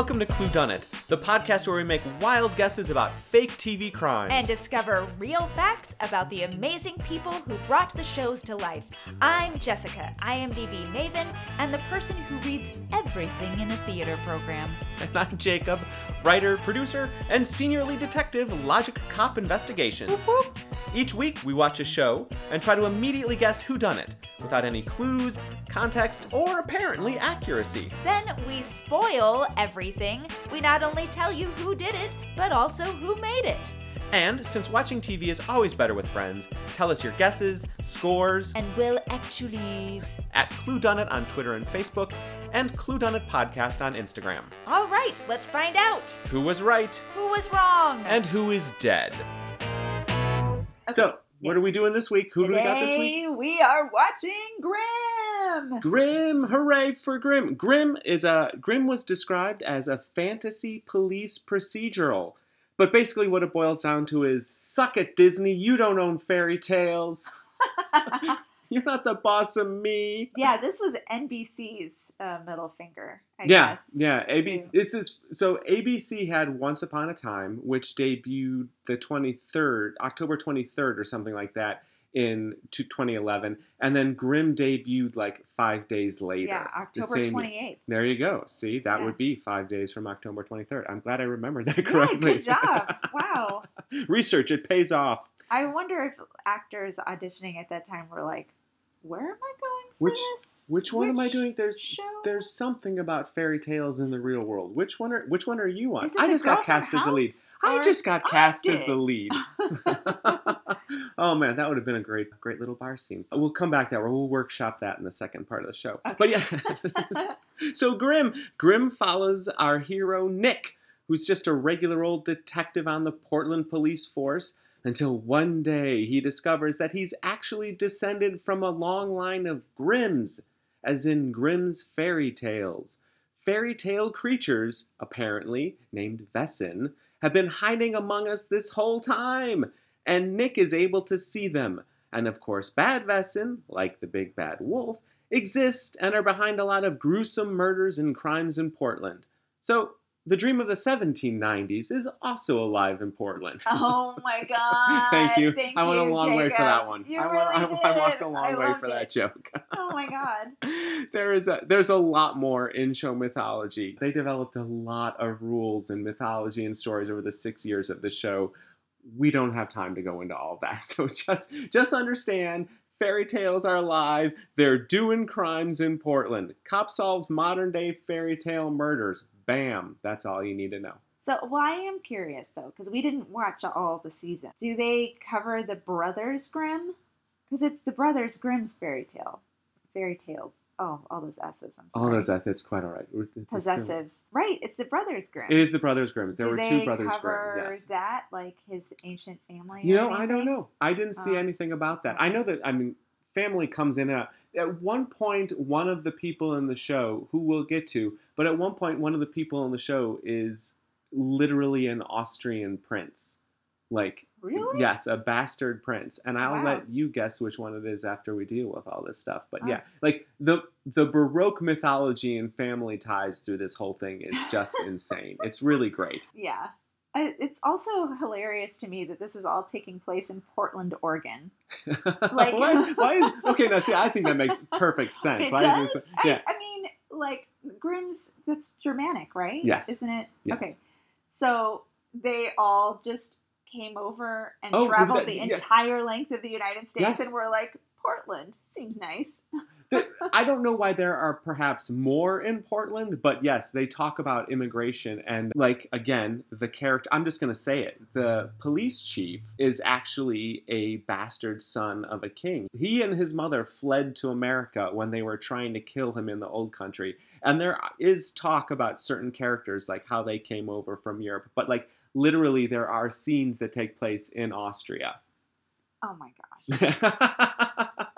Welcome to Clue Done It, the podcast where we make wild guesses about fake TV crimes. and discover real facts about the amazing people who brought the shows to life. I'm Jessica, IMDb Maven, and the person who reads everything in a theater program. And I'm Jacob, writer, producer, and senior lead detective, Logic Cop Investigations. Each week, we watch a show and try to immediately guess who done it, without any clues, context, or apparently accuracy. Then we spoil everything. We not only tell you who did it, but also who made it. And since watching TV is always better with friends, tell us your guesses, scores, And will actuallys. at Clue on Twitter and Facebook, and Clue Podcast on Instagram. All right, let's find out. Who was right Who was wrong? and who is dead? Okay, So, what are we doing this week? Who do we got this week? We are watching Grimm. Grimm, hooray for Grimm. Grimm is a Grimm was described as a fantasy police procedural. But basically what it boils down to is suck it Disney, you don't own fairy tales. You're not the boss of me. Yeah, this was NBC's uh, middle finger. I yeah, guess. yeah. AB, this is so ABC had Once Upon a Time, which debuted the 23rd, October 23rd or something like that in 2011, and then Grimm debuted like five days later. Yeah, the October same- twenty eighth. There you go. See, that Yeah. would be five days from October 23rd. I'm glad I remembered that Yeah, correctly. good job. Wow. Research, it pays off. I wonder if actors auditioning at that time were like, "Where am I going for Which- this? Which one am I doing? There's show? there's something about fairy tales in the real world. Which one are which one are you on? Is it I just got cast as the lead. I just got cast as the lead. oh man, that would have been a great, great little bar scene. We'll come back to that. We'll workshop that in the second part of the show. Okay. But yeah, so Grimm, Grimm follows our hero Nick, who's just a regular old detective on the Portland police force. Until one day he discovers that he's actually descended from a long line of Grimms, as in Grimm's fairy tales. Fairy tale creatures, apparently, named Wesen, have been hiding among us this whole time, and Nick is able to see them. And of course, Bad Wesen, like the big bad wolf, exist and are behind a lot of gruesome murders and crimes in Portland. So, the dream of the 1790s is also alive in Portland. Oh my god! Thank you. Thank I went a you, long way for Jacob. that one. You I, really went, I, I walked a long way for that it. joke. Oh my god! there is a there's a lot more in show mythology. They developed a lot of rules and mythology and stories over the six years of the show. We don't have time to go into all that. So just just understand fairy tales are alive. They're doing crimes in Portland. Cop solves modern day fairy tale murders. Bam. That's all you need to know. So, well, I am curious though, because we didn't watch all the season. Do they cover the Brothers Grimm? Because it's the Brothers Grimm's fairy tale, fairy tales. Oh, all those S's. I'm sorry. All those ethics, quite all right. With the- the possessives. Right, it's the Brothers Grimm. It is the Brothers Grimm's. There Do were two Brothers Grimm. Yes. that, like his ancient family? You know, I don't know. I didn't see Oh. anything about that. I know that, I mean, family comes in and out. At one point, one of the people in the show, who we'll get to, but at one point, one of the people on the show is literally an Austrian prince. Like, Really? yes, a bastard prince. And I'll Wow. let you guess which one it is after we deal with all this stuff. But Oh. yeah, like the the Baroque mythology and family ties through this whole thing is just insane. It's really great. Yeah. I, it's also hilarious to me that this is all taking place in Portland, Oregon. Like- why, why is okay? Now, see, I think that makes perfect sense. It why does? is this? I, Yeah, I mean, like Grimm's. That's Germanic, right? Yes. Isn't it? Yes. Okay. So they all just came over and Oh, traveled that- the yeah. entire length of the United States Yes. and were like, Portland seems nice. I don't know why there are perhaps more in Portland, but yes, they talk about immigration and like again, the character. I'm just gonna say it. The police chief is actually a bastard son of a king. He and his mother fled to America when they were trying to kill him in the old country. And there is talk about certain characters, like how they came over from Europe, but like literally, there are scenes that take place in Austria. Oh my gosh.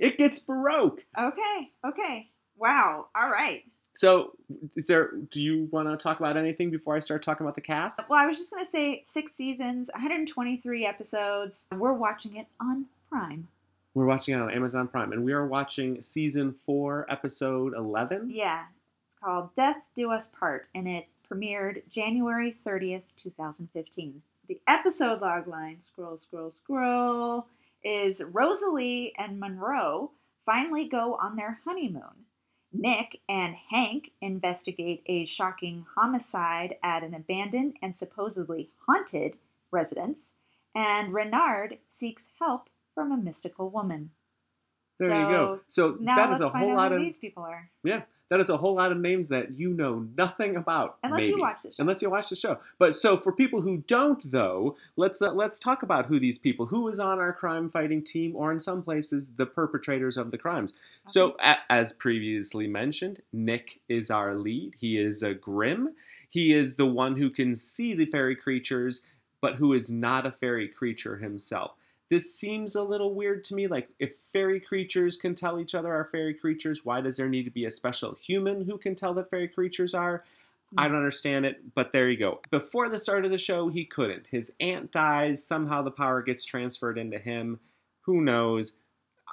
it gets baroque. Okay. Okay. Wow. All right. So, is there? Do you want to talk about anything before I start talking about the cast? Well, I was just going to say six seasons, 123 episodes. We're watching it on Prime. We're watching it on Amazon Prime, and we are watching season four, episode eleven. Yeah. It's called Death Do Us Part, and it premiered January 30th, 2015. The episode logline, scroll, scroll, scroll, is Rosalie and Monroe finally go on their honeymoon. Nick and Hank investigate a shocking homicide at an abandoned and supposedly haunted residence, and Renard seeks help from a mystical woman. There you go. So Now that let's is a find whole out lot of these people are. yeah. That is a whole lot of names that you know nothing about. Unless maybe. you watch the show. Unless you watch the show. But so for people who don't, though, let's uh, let's talk about who these people, who is on our crime fighting team, or in some places the perpetrators of the crimes. So a- as previously mentioned, Nick is our lead. He is a Grimm. He is the one who can see the fairy creatures, but who is not a fairy creature himself. This seems a little weird to me. Like, if fairy creatures can tell each other are fairy creatures, why does there need to be a special human who can tell that fairy creatures are? I don't understand it, but there you go. Before the start of the show, he couldn't. His aunt dies. Somehow the power gets transferred into him. Who knows?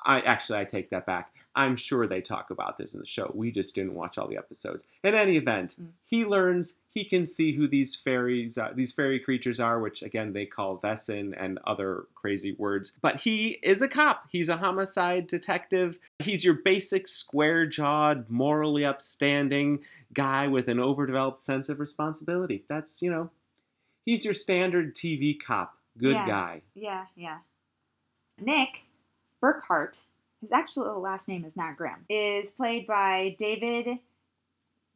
I actually I take that back. I'm sure they talk about this in the show. We just didn't watch all the episodes. In any event, Mm. he learns he can see who these fairies, uh, these fairy creatures are, which again they call Wesen and other crazy words. But he is a cop. He's a homicide detective. He's your basic square-jawed, morally upstanding guy with an overdeveloped sense of responsibility. That's you know, he's your standard TV cop. Good Yeah. guy. Yeah, yeah. Nick Burkhardt, his actual last name is not Grimm, is played by David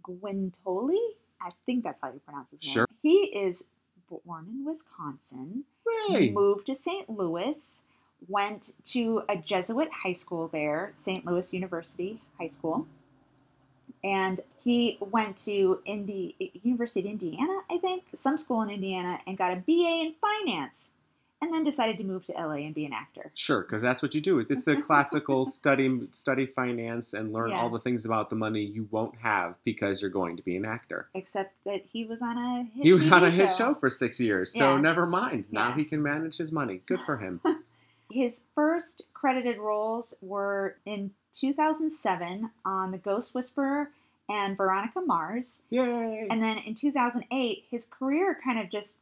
Giuntoli. I think that's how you pronounce his name. Sure. He is born in Wisconsin, Hey. moved to St. Louis, went to a Jesuit high school there, St. Louis University High School. And he went to Indi- University of Indiana, I think, some school in Indiana, and got a BA in finance, and then decided to move to LA and be an actor. Sure, because that's what you do. It's the classical study study finance and learn Yeah. all the things about the money you won't have because you're going to be an actor. Except that he was on a hit He was TV on a hit show for six years, so Yeah. never mind. Now Yeah. he can manage his money. Good for him. His first credited roles were in 2007 on The Ghost Whisperer and Veronica Mars. Yay! And then in 2008, his career kind of just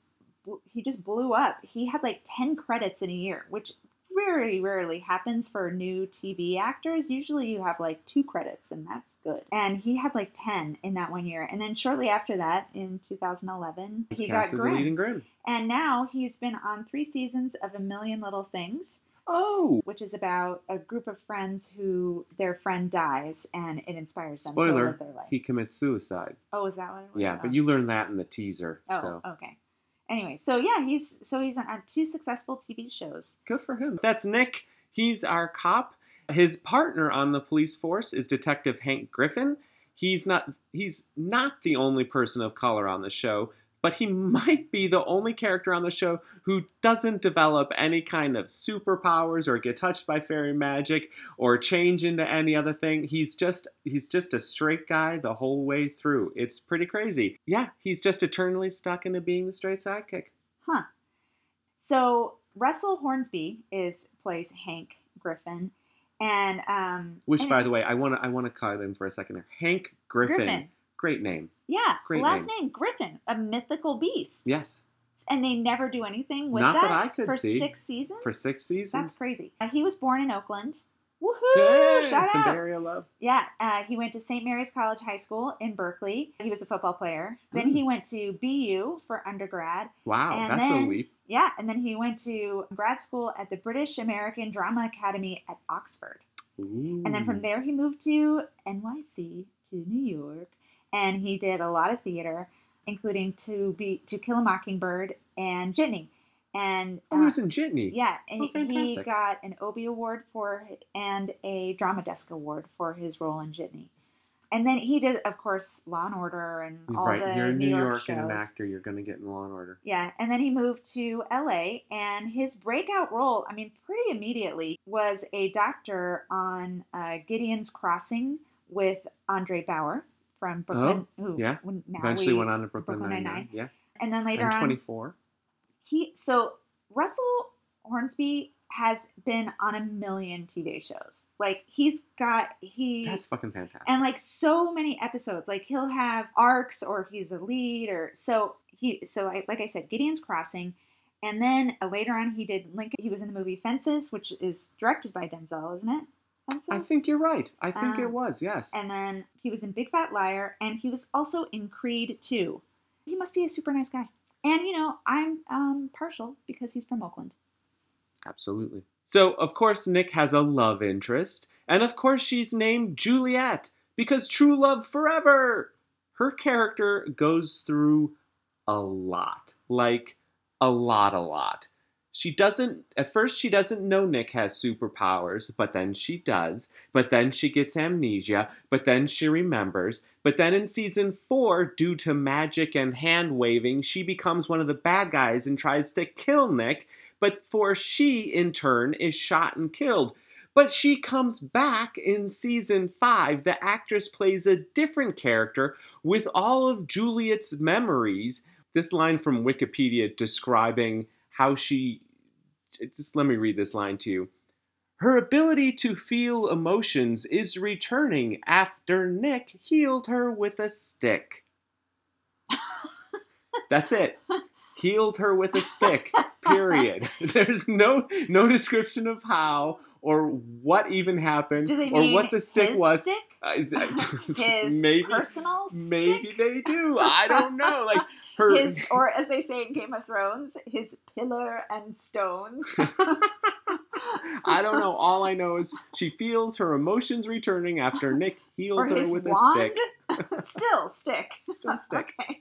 he just blew up. He had like 10 credits in a year, which very rarely happens for new TV actors. Usually you have like two credits and that's good. And he had like 10 in that one year. And then shortly after that in 2011, He's he got cast as a leading Grimm. Grimm. And now he's been on 3 seasons of A Million Little Things Oh, which is about a group of friends who their friend dies and it inspires them to spoiler: live their life. he commits suicide. oh, is that what it was? Yeah, Oh. but you learn that in the teaser. Oh, So okay. Anyway, so yeah, he's so he's on, two successful TV shows. good for him. That's Nick. He's our cop. His partner on the police force is Detective Hank Griffin. He's not he's not the only person of color on the show, but he might be the only character on the show who doesn't develop any kind of superpowers or get touched by fairy magic or change into any other thing. He's just he's just a straight guy the whole way through. It's pretty crazy. Yeah, he's just eternally stuck into being the straight sidekick. Huh. So Russell Hornsby is plays Hank Griffin, and um, Which, by the way, I want to I want to cut in for a second there. Hank Griffin, Griffin. Great name. yeah, Great last name. Griffin, a mythical beast, Yes, and they never do anything with Not that, that I could for see. six seasons. for six seasons. That's crazy. Uh, he was born in Oakland. Woohoo! Shout some out! Area love. Yeah, uh, he went to St. Mary's College High School in Berkeley. He was a football player. Then Hmm. he went to BU for undergrad. Wow, And that's then- a leap. Yeah, and then he went to grad school at the British American Drama Academy at Oxford. And then from there, he moved to NYC to New York, and he did a lot of theater, including to be to Kill a Mockingbird and Jitney. And oh, he uh, was in Jitney. yeah, and Oh, he- got an Obie Award for and a Drama Desk Award for his role in Jitney. And then he did, of course, Law and Order and all right, the you're a New, New York, York and an actor. You're going to get in Law and Order. Yeah, and then he moved to LA, and his breakout role, I mean, pretty immediately, was a doctor on uh, Gideon's Crossing with Andre Braugher from Brooklyn. who Oh, yeah. when- now Eventually we- went on to Brooklyn, Brooklyn Nine-Nine. Yeah, And then later and on, 24. he so Russell Hornsby has been on a million TV shows. Like he's got he That's fucking fantastic. and like so many episodes. Like he'll have arcs or he's a lead or so he so I, like I said, Gideon's Crossing, and then uh, later on he did Lincoln. He was in the movie Fences, which is directed by Denzel, isn't it? I think you're right. I think Uh, it was, yes. And then he was in Big Fat Liar, and he was also in Creed 2. He must be a super nice guy. And you know, I'm um, partial because he's from Oakland. Absolutely. So, of course, Nick has a love interest, and of course, she's named Juliet because true love forever. Her character goes through a lot. Like, a lot, a lot. She doesn't, at first, she doesn't know Nick has superpowers, but then she does. But then she gets amnesia, but then she remembers. But then in season four, due to magic and hand waving, she becomes one of the bad guys and tries to kill Nick but for she in turn is shot and killed. But she comes back in season 5. The actress plays a different character with all of Juliet's memories. This line from Wikipedia describing how she just let me read this line to you. Her ability to feel emotions is returning after Nick healed her with a stick. That's it. Healed her with a stick. Period. There's no no description of how or what even happened Do they or what the stick was. Stick? His maybe personal maybe stick? they do. I don't know. Like her His, or as they say in Game of Thrones, his pillar and stones. I don't know. All I know is she feels her emotions returning after Nick healed or her with wand. a stick. Still stick. Still stick. Okay.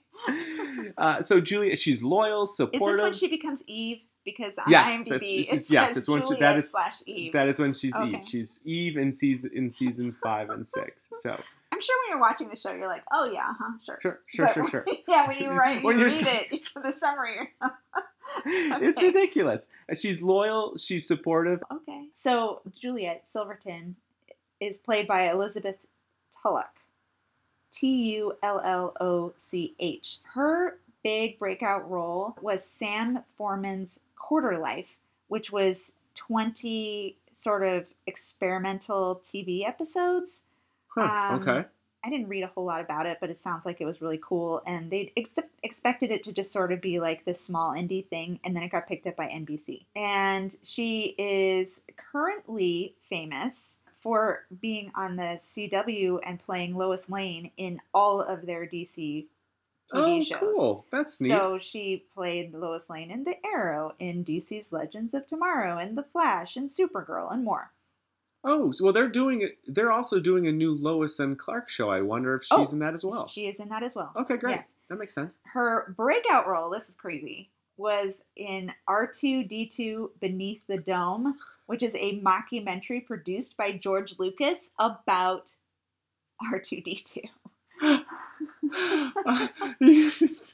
Uh, so Julia, she's loyal, supportive. Is this when she becomes Eve? Because on Yes, IMDb that's- it says yes, it's when she- that is- slash Eve. that is when she's Okay. Eve. She's Eve in season in season five and six. So I'm sure when you're watching the show, you're like, oh yeah, huh, sure. sure, sure, But sure, sure. yeah, when you write, When you read it, it's the summary. It's ridiculous. Uh, she's loyal. She's supportive. Okay. So Juliet Silverton is played by Elizabeth Tulloch. T U L L O C H. Her big breakout role was Sam Foreman's Quarter Life, which was 20 sort of experimental TV episodes. Huh, Um, okay. I didn't read a whole lot about it, but it sounds like it was really cool. And they ex- expected it to just sort of be like this small indie thing, and then it got picked up by NBC. And she is currently famous for being on the CW and playing Lois Lane in all of their DC TV Oh, shows. cool. That's neat. So she played Lois Lane in The Arrow, in DC's Legends of Tomorrow, in The Flash, and Supergirl, and more. Oh, so well, they're doing it. They're also doing a new Lois and Clark show. I wonder if she's Oh, in that as well. She is in that as well. Okay, great. Yes. That makes sense. her breakout role, this is crazy, was in R2D2 Beneath the Dome, which is a mockumentary produced by George Lucas about R2D2.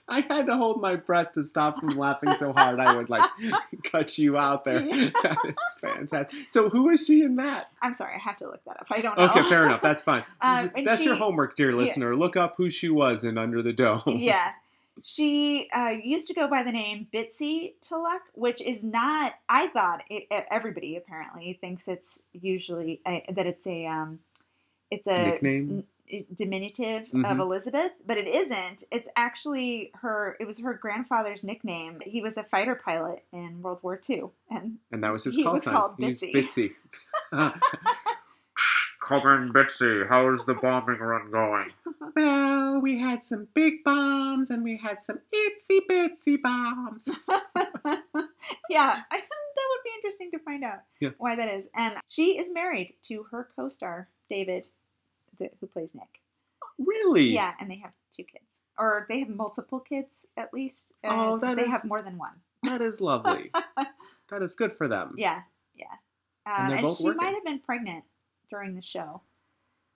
I had to hold my breath to stop from laughing so hard I would like cut you out there. That is fantastic. So who is she in that? I'm sorry, I have to look that up. I don't know. Okay, fair enough. That's fine. Um, That's your homework, dear listener. Look up who she was in Under the Dome. yeah. She uh, used to go by the name Bitsy Tulloch, which is not. I thought it, everybody apparently thinks it's usually uh, that it's a um, it's a Nickname? n- diminutive of Mhm. Elizabeth, but it isn't. It's actually her. It was her grandfather's nickname. He was a fighter pilot in World War II, and And that was his He call was sign. called Bitsy. Bitsy. Come in, Bitsy. How's the bombing run going? well, we had some big bombs and we had some itsy bitsy bombs. yeah, I think that would be interesting to find out Yeah. why that is. And she is married to her co-star David, the, who plays Nick. Really? Yeah, and they have two kids, or they have multiple kids at least. Oh, that they is- have more than one. That is lovely. that is good for them. Yeah, yeah. And Um, they're and both she working. might have been pregnant during the show.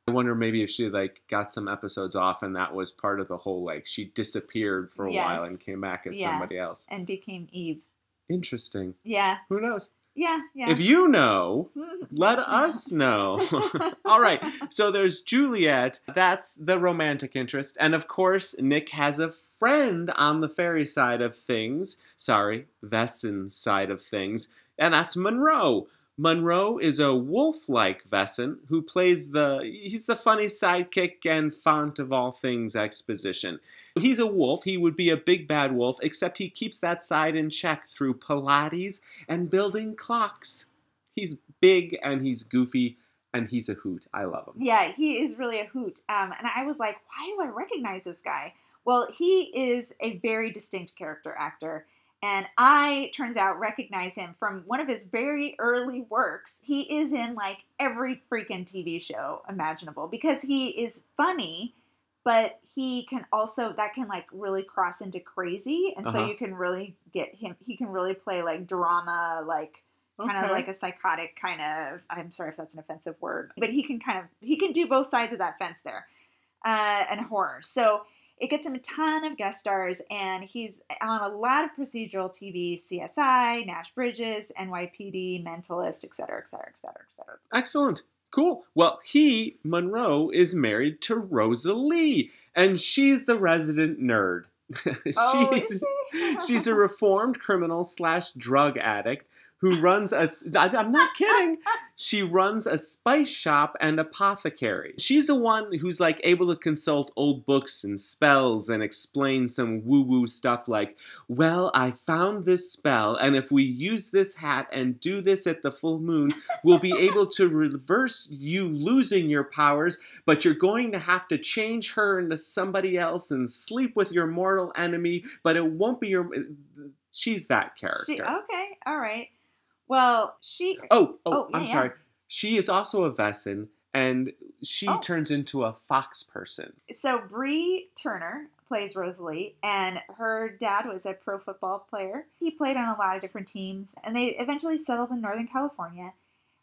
I wonder maybe if she like got some episodes off and that was part of the whole like she disappeared for a while and came back as Yeah. somebody else. and became Eve. Interesting. Yeah, Who knows? Yeah, yeah. If you know, let us know. All right. So there's Juliet. That's the romantic interest. And of course, Nick has a friend on the fairy side of things. Sorry, Wesen's side of things. and that's Monroe. Monroe is a wolf-like Wesen who plays the he's the funny sidekick and font of all things exposition. He's a wolf. He would be a big bad wolf, except he keeps that side in check through Pilates and building clocks. He's big and he's goofy and he's a hoot. I love him. Yeah, he is really a hoot. Um, and I was like, why do I recognize this guy? Well, he is a very distinct character actor. And I, turns out, recognize him from one of his very early works. He is in like every freaking TV show imaginable because he is funny, but he can also, that can like really cross into crazy. And so Uh-huh. you can really get him, he can really play like drama, like kind of like a psychotic kind of i'm sorry if that's an offensive word but he can kind of he can do both sides of that fence there uh, and horror so it gets him a ton of guest stars and he's on a lot of procedural tv csi nash bridges nypd mentalist et cetera et cetera et cetera et cetera Excellent. Cool. Well, he, Monroe, is married to Rosalie, and she's the resident nerd. oh she's, is she? she's a reformed criminal slash drug addict who runs a. I'm not kidding. She runs a spice shop and apothecary. She's the one who's like able to consult old books and spells and explain some woo woo stuff like, well, I found this spell, and if we use this hat and do this at the full moon, we'll be able to reverse you losing your powers, but you're going to have to change her into somebody else and sleep with your mortal enemy, but it won't be your. Uh, she's that character. She- okay all right well she Oh, oh, Oh, I'm yeah. sorry. She is also a Wesen, and she Oh. turns into a fox person. so Bree Turner plays Rosalie, and her dad was a pro football player. He played on a lot of different teams, and they eventually settled in Northern California.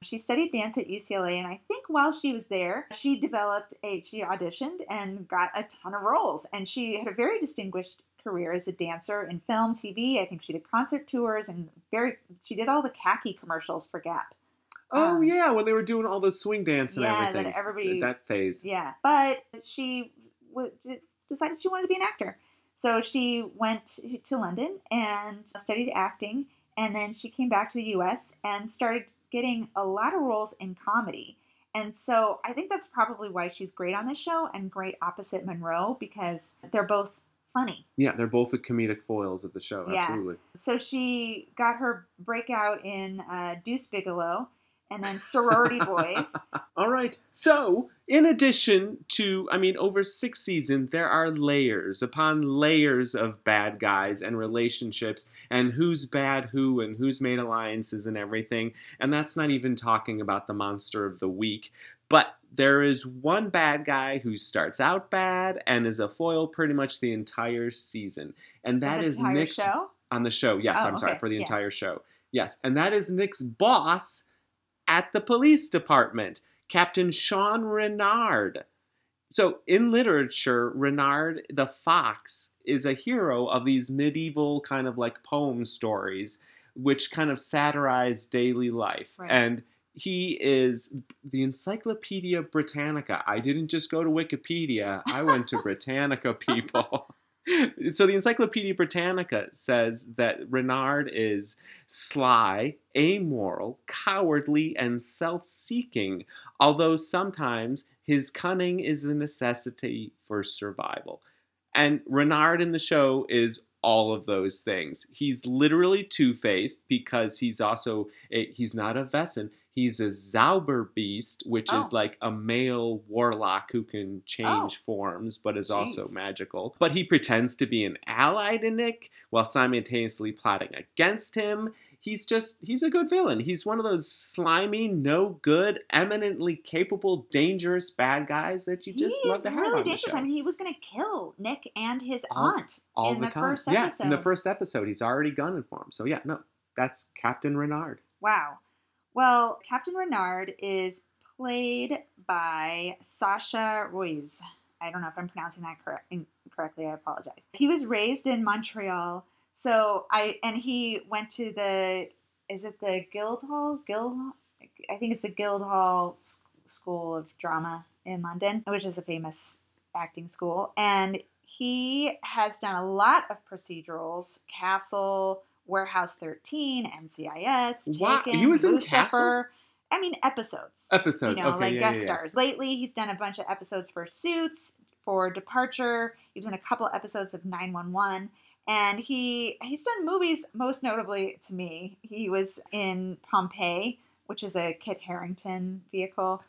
She studied dance at UCLA, and I think while she was there, she developed a she auditioned and got a ton of roles, and she had a very distinguished career as a dancer in film, TV. I think she did concert tours and very she did all the khaki commercials for Gap. Oh Um, yeah, when they were doing all the swing dance and everything. yeah, that everybody- that phase. Yeah, but she w- decided she wanted to be an actor. So she went to London and studied acting, and then she came back to the US and started getting a lot of roles in comedy. And so I think that's probably why she's great on this show and great opposite Monroe because they're both funny. Yeah, they're both the comedic foils of the show. Yeah. Absolutely. So she got her breakout in uh, Deuce Bigalow and then Sorority Boys. All right. So, in addition to, I mean, over six seasons, there are layers upon layers of bad guys and relationships and who's bad who and who's made alliances and everything. And that's not even talking about the monster of the week. But there is one bad guy who starts out bad and is a foil pretty much the entire season. And that is Nick's show. on the show. Yes, Oh, I'm sorry okay, for the yeah. entire show. Yes, and that is Nick's boss at the police department, Captain Sean Renard. So in literature, Renard the fox is a hero of these medieval kind of like poem stories, which kind of satirize daily life. Right. And he is the Encyclopedia Britannica. I didn't just go to Wikipedia, I went to Britannica, people. So the Encyclopedia Britannica says that Renard is sly, amoral, cowardly, and self-seeking, although sometimes his cunning is a necessity for survival. And Renard in the show is all of those things. He's literally two-faced because he's also a, he's not a Wesen. He's a Zauberbiest, which is Oh. like a male warlock who can change Oh. forms, but is also magical. But he pretends to be an ally to Nick while simultaneously plotting against him. He's just, he's a good villain. He's one of those slimy, no good, eminently capable, dangerous bad guys that you just he love to have really on the dangerous. show. I mean, he was going to kill Nick and his All- aunt All in the, the, first yeah, episode. in the first episode, he's already gunning for him. So yeah, no, that's Captain Renard. Wow. Well, Captain Renard is played by Sasha Roiz. I don't know if I'm pronouncing that correct, incorrectly. I apologize. He was raised in Montreal, so I and he went to the is it the Guildhall Guild I think it's the Guildhall School of Drama in London, which is a famous acting school, and he has done a lot of procedurals, Castle, Warehouse 13, NCIS, Wow, Taken, he was in Lucifer. I mean, episodes. Episodes. You know, okay, like yeah, guest yeah, yeah. stars. Lately, he's done a bunch of episodes for Suits, for Departure. He was in a couple episodes of 911. And he he's done movies, most notably to me. He was in Pompeii, which is a Kit Harington vehicle.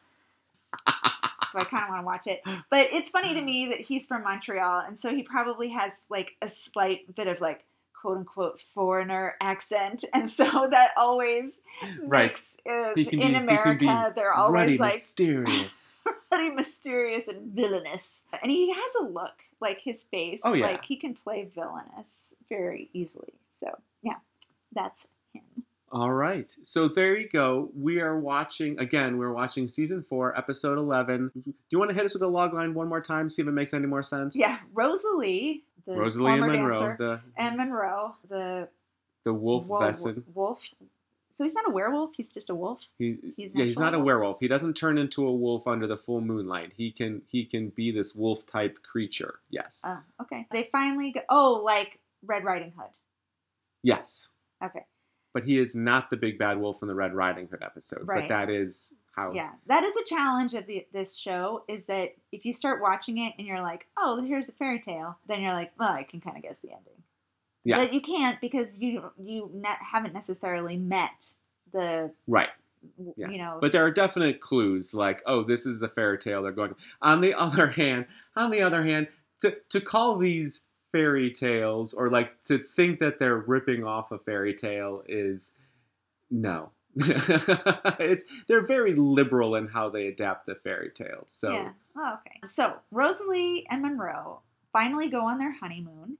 so I kind of want to watch it. But it's funny to me that he's from Montreal, and so he probably has like a slight bit of like quote unquote foreigner accent, and so that always Right. makes uh, in be- he can be America they're always like mysterious. pretty mysterious and villainous, and he has a look like his face. Oh, yeah. like he can play villainous very easily. So yeah, that's him. All right. So there you go. We are watching again. We're watching season four, episode eleven. Do you want to hit us with a log line one more time? See if it makes any more sense. Yeah, Rosalie, the Rosalie and Monroe, dancer, the and Monroe, the the wolf wo- Wesen. wolf. So he's not a werewolf. He's just a wolf. He, He's yeah, he's not a werewolf. He doesn't turn into a wolf under the full moonlight. He can he can be this wolf type creature. Yes. Oh, okay. They finally go. Oh, like Red Riding Hood. yes. Okay. But he is not the big bad wolf from the Red Riding Hood episode. But that is how. Yeah, that is a challenge of the, this show. Is that if you start watching it and you're like, oh, here's a fairy tale, then you're like, well, I can kind of guess the ending. Yes. But you can't because you you ne- haven't necessarily met the right. Yeah. you know. But there are definite clues, like, oh, this is the fairy tale they're going. On the other hand, on the other hand, to to call these fairy tales or like to think that they're ripping off a fairy tale is no. it's they're very liberal in how they adapt the fairy tales. So yeah. Oh, okay. So Rosalie and Monroe finally go on their honeymoon.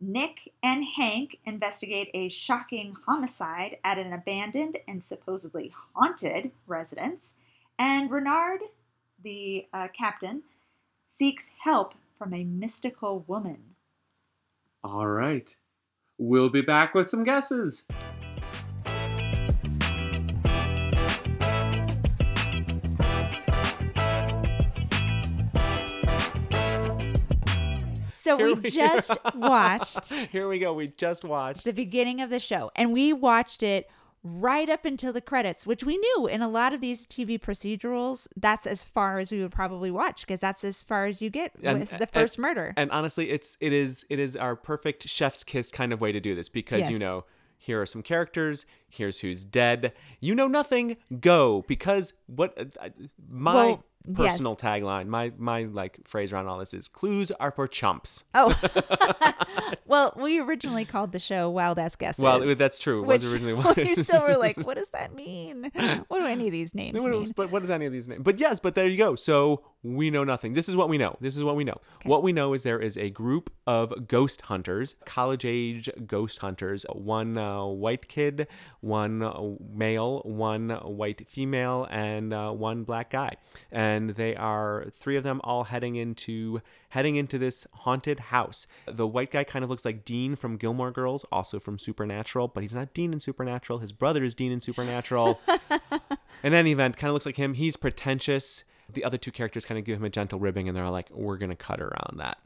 Nick and Hank investigate a shocking homicide at an abandoned and supposedly haunted residence. And Renard, the uh, captain, seeks help from a mystical woman. all right. We'll be back with some guesses. So Here we just watched Here we go. We just watched. the beginning of the show and we watched it right up until the credits, which we knew in a lot of these TV procedurals, that's as far as we would probably watch because that's as far as you get And- with the and- first murder. And honestly, it's it is it is our perfect chef's kiss kind of way to do this because you know here are some characters. Here's who's dead. You know nothing. Go because what uh, my Well, personal yes. tagline, my my like phrase around all this is clues are for chumps. oh, well, we originally called the show Wild Ass Guesses. Well, it- that's true. It was originally Wild we still were like, what does that mean? What do any of these names mean? But what does any of these names? But yes, but there you go. So we know nothing. This is what we know. This is what we know. What we know is there is a group of ghost hunters, college age ghost hunters. One uh, white kid, one uh, male, one white female, and uh, one black guy. And they are three of them all heading into heading into this haunted house. The white guy kind of looks like Dean from Gilmore Girls, also from Supernatural, but he's not Dean in Supernatural. His brother is Dean in Supernatural. In any event, kind of looks like him. He's pretentious. The other two characters kind of give him a gentle ribbing, and they're like, "We're gonna cut around that."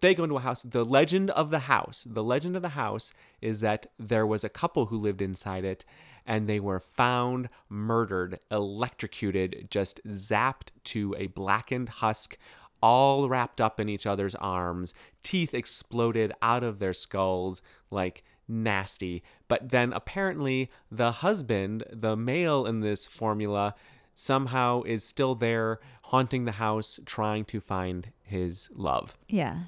They go into a house. The legend of the house. The legend of the house is that there was a couple who lived inside it, and they were found murdered, electrocuted, just zapped to a blackened husk, all wrapped up in each other's arms. Teeth exploded out of their skulls, like nasty. But then apparently the husband, the male in this formula, somehow is still there haunting the house trying to find his love. yeah.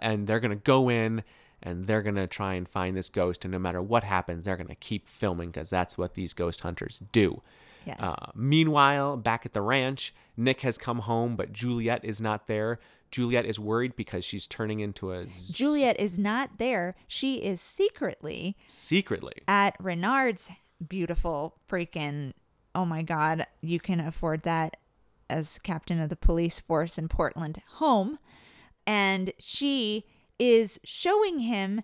And they're going to go in and they're going to try and find this ghost and no matter what happens they're going to keep filming because that's what these ghost hunters do. Yeah. Uh, meanwhile, back at the ranch, Nick has come home, but Juliet is not there. Juliet is worried because she's turning into a z- Juliet is not there. She is secretly secretly. at Renard's beautiful freaking oh my god, you can afford that as captain of the police force in Portland home. And she is showing him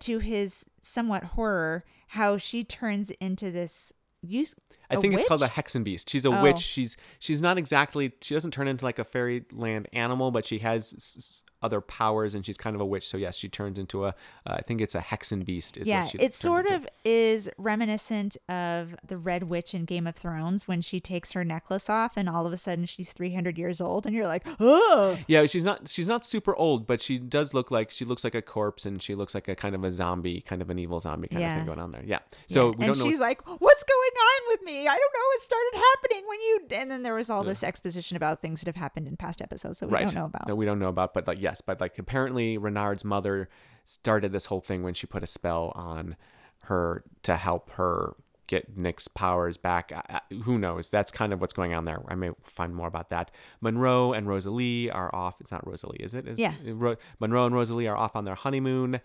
to his somewhat horror how she turns into this use I A think it's called a witch? Hexenbiest. She's a Oh. witch. She's she's not exactly. She doesn't turn into like a fairyland animal, but she has s- other powers, and she's kind of a witch. So yes, she turns into a. Uh, I think it's a Hexenbiest. Is yeah, it sort into. of is reminiscent of the Red Witch in Game of Thrones when she takes her necklace off and all of a sudden she's 300 years old and you're like, oh, Yeah, she's not she's not super old, but she does look like she looks like a corpse, and she looks like a kind of a zombie, kind of an evil zombie kind of thing going on there. Yeah. So Yeah, we and don't know. she's like, "What's going on with me? I don't know. It started happening when you." And then there was all this exposition about things that have happened in past episodes that we right. don't know about. That we don't know about, but like yes, but like apparently Renard's mother started this whole thing when she put a spell on her to help her get Nick's powers back. I, I- who knows? That's kind of what's going on there. I may find more about that. Monroe and Rosalie are off. It's not Rosalie, is it? Is, Yeah. Ro- Monroe and Rosalie are off on their honeymoon.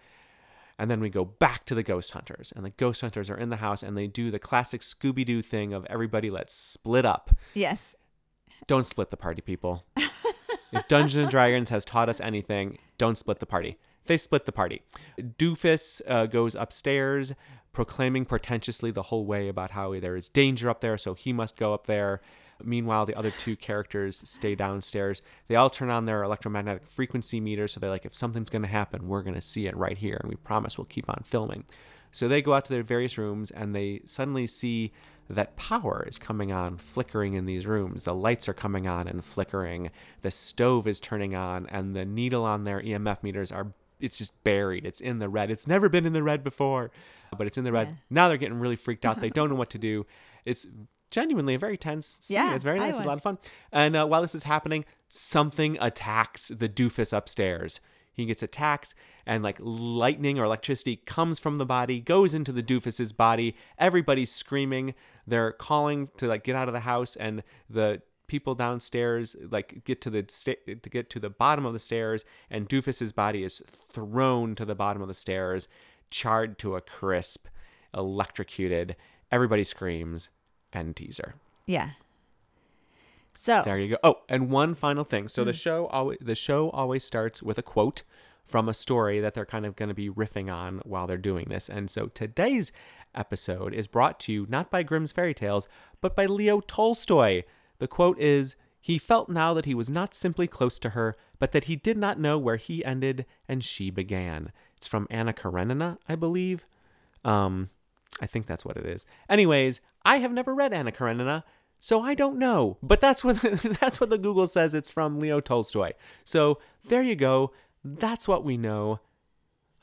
And then we go back to the ghost hunters. And the ghost hunters are in the house and they do the classic Scooby Doo thing of everybody let's split up. yes. Don't split the party, people. if Dungeons and Dragons has taught us anything, don't split the party. They split the party. Doofus uh, goes upstairs, proclaiming portentously the whole way about how there is danger up there, so he must go up there. Meanwhile, the other two characters stay downstairs. They all turn on their electromagnetic frequency meters, so they're like, if something's going to happen, we're going to see it right here, and we promise we'll keep on filming. So they go out to their various rooms, and they suddenly see that power is coming on, flickering in these rooms. The lights are coming on and flickering. The stove is turning on, and the needle on their EMF meters are it's just buried. It's in the red. It's never been in the red before, but it's in the red. Yeah. Now they're getting really freaked out. They don't know what to do. It's genuinely a very tense scene. Yeah, it's very nice. It's a lot of fun. And uh, while this is happening, something attacks the doofus upstairs. He gets attacked, and like lightning or electricity comes from the body, goes into the doofus's body. Everybody's screaming. They're calling to like get out of the house, and the people downstairs like get to the sta- to get to the bottom of the stairs, and doofus's body is thrown to the bottom of the stairs, charred to a crisp, electrocuted. Everybody screams, and teaser. Yeah. So There you go. Oh, and one final thing. So the show always the show always starts with a quote from a story that they're kind of going to be riffing on while they're doing this. And so today's episode is brought to you not by Grimm's Fairy Tales, but by Leo Tolstoy. The quote is he felt now that he was not simply close to her, but that he did not know where he ended and she began. It's from Anna Karenina, I believe. Um, I think that's what it is. Anyways, I have never read Anna Karenina, so I don't know. But that's what that's what the Google says it's from Leo Tolstoy. So there you go. That's what we know.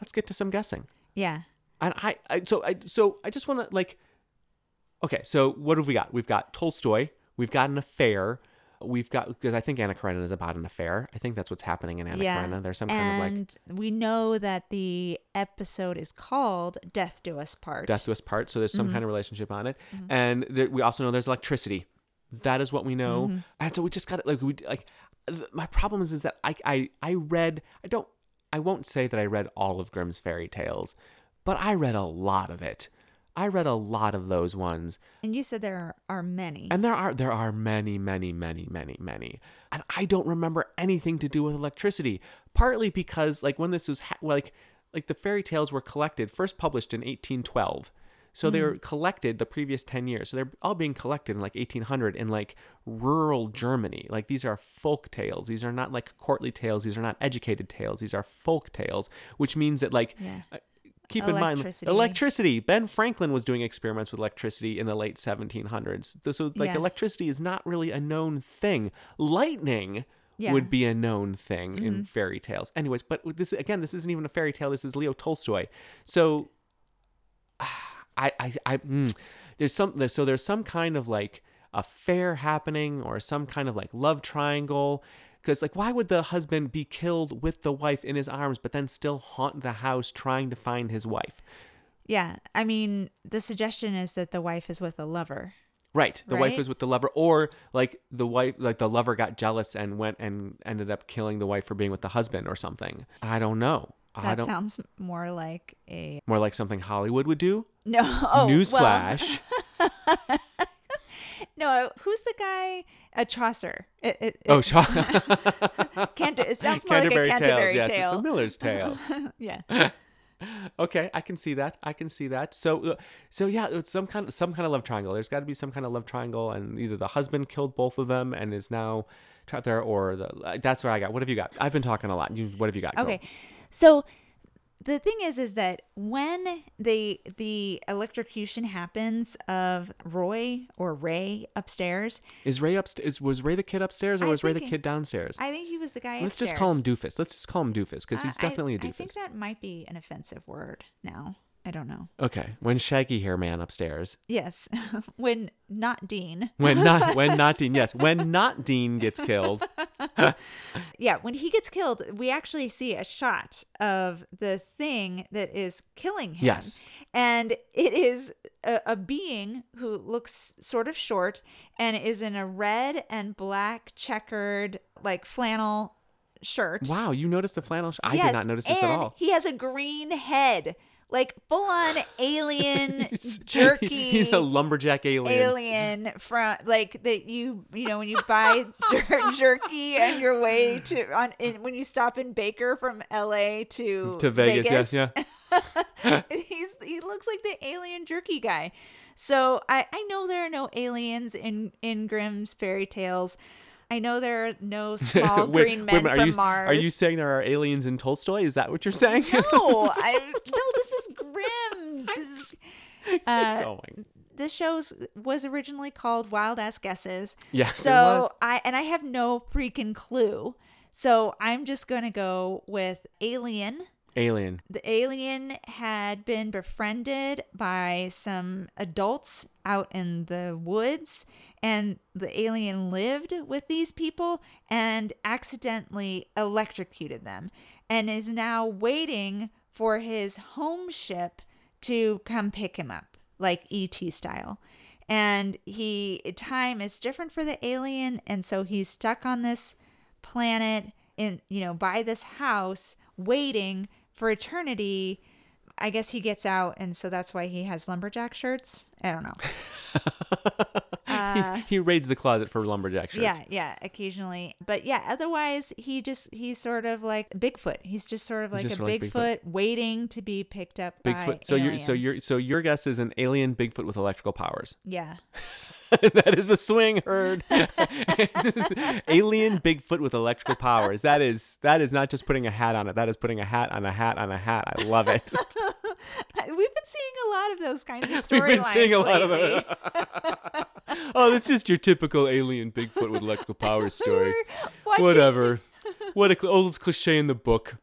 Let's get to some guessing. yeah. And I, I so I so I just want to like Okay, so what have we got? We've got Tolstoy, we've got an affair. We've got because I think Anna Karenina is about an affair. I think that's what's happening in Anna yeah. Karenina. There's some kind of like we know that the episode is called "Death Do Us Part." death to us part. So there's some Mm-hmm. kind of relationship on it, and there, we also know there's electricity. That is what we know, Mm-hmm. and so we just got to like we like. th- My problem is is that I I I read I don't I won't say that I read all of Grimm's fairy tales, but I read a lot of it. I read a lot of those ones, And you said there are, are many. and there are there are many many many many many, and I don't remember anything to do with electricity. Partly because like when this was ha- like like the fairy tales were collected first published in 1812. So they were mm. collected the previous 10 years. So they're all being collected in like 1800 in like rural Germany. Like these are folk tales. These are not like courtly tales. These are not educated tales. These are folk tales, which means that like Yeah. Uh, keep in mind Electricity. Ben Franklin was doing experiments with electricity in the late 1700s. So like Yeah. electricity is not really a known thing. Lightning Yeah. would be a known thing in fairy tales. Anyways, but this again, this isn't even a fairy tale. This is Leo Tolstoy. So I I I mm, there's some so there's some kind of like affair happening or some kind of like love triangle because like why would the husband be killed with the wife in his arms but then still haunt the house trying to find his wife yeah. I mean, the suggestion is that the wife is with a lover. right the wife is with the lover or like the wife like the lover got jealous and went and ended up killing the wife for being with the husband or something i don't know i That don't sounds more like a more like something hollywood would do no. Oh, well, newsflash no, who's the guy? A Chaucer. It, it, oh Chaucer. Canter- it sounds more canterbury like a tales Canterbury yes tale. the miller's tale yeah. Okay, I can see that. I can see that. So, uh, so yeah, it's some kind of some kind of love triangle. There's got to be some kind of love triangle, and either the husband killed both of them and is now trapped there, or the uh, that's what I got. What have you got? I've been talking a lot. You, what have you got? girl? Okay. So the thing is is that when the the electrocution happens of Roy or Ray upstairs, Is Ray upstairs? Was Ray the kid upstairs, or I was Ray the kid downstairs? I think he was the guy Let's upstairs. just call him Doofus. Let's just call him Doofus because he's definitely I- doofus. I think that might be an offensive word now. I don't know. Okay, when Shaggy Hair Man upstairs. Yes. when not Dean. When not when not Dean. Yes, when not Dean gets killed. Yeah, when he gets killed, we actually see a shot of the thing that is killing him. Yes. And it is a, a being who looks sort of short and is in a red and black checkered, like flannel shirt. Wow, you noticed the flannel? Sh- I Yes, did not notice this at and all. He has a green head, like full on alien He's- jerky. He's a lumberjack alien. alien from like that you you know when you buy jer- jerky on your way to on in, when you stop in Baker from L.A. to To Vegas, yes, yeah. he's he looks like the alien jerky guy. So I I know there are no aliens in in Grimm's fairy tales. I know there are no small green men minute, from are you, Mars. Are you saying there are aliens in Tolstoy? Is that what you're saying? No, I no. This is grim. This is, uh, my. this show was originally called Wild Ass Guesses. Yes, So. I and I have no freaking clue. So I'm just gonna go with Alien. Alien. The alien had been befriended by some adults out in the woods, and the alien lived with these people and accidentally electrocuted them, and is now waiting for his home ship to come pick him up, like ET style. And he time is different for the alien, and so he's stuck on this planet in you know by this house waiting for eternity i guess he gets out and so that's why he has lumberjack shirts? I don't know. He, uh, he raids the closet for lumberjack shirts. yeah yeah occasionally. But yeah otherwise he just he's sort of like bigfoot. He's just sort of like a like bigfoot, waiting to be picked up by Bigfoot. So you're so your so your guess is an alien Bigfoot with electrical powers. yeah that is a swing herd. Alien Bigfoot with electrical powers. That is that is not just putting a hat on it. That is putting a hat on a hat on a hat. I love it. we've been seeing a lot of those kinds of We've storylines been seeing a lot of lately. them. oh, that's just your typical alien Bigfoot with electrical powers story. Whatever. What a cl- old cliche in the book.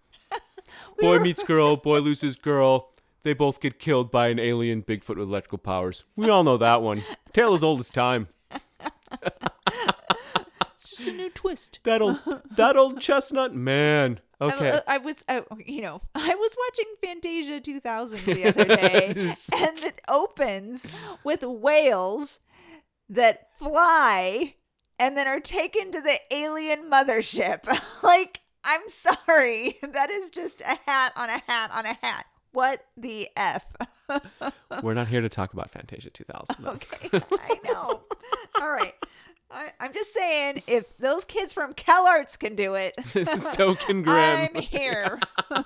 We Boy were- meets girl, boy loses girl. They both get killed by an alien Bigfoot with electrical powers. We all know that one. Tale as old as time. it's just a new twist That old, that old chestnut man. Okay. I, I was, I, you know, I was watching Fantasia 2000 the other day, and it opens with whales that fly and then are taken to the alien mothership. like, I'm sorry, that is just a hat on a hat on a hat. What the f? We're not here to talk about Fantasia 2000. though. okay, I know. All right. I, I'm just saying, if those kids from CalArts can do it, This is so can Grimm. I'm here.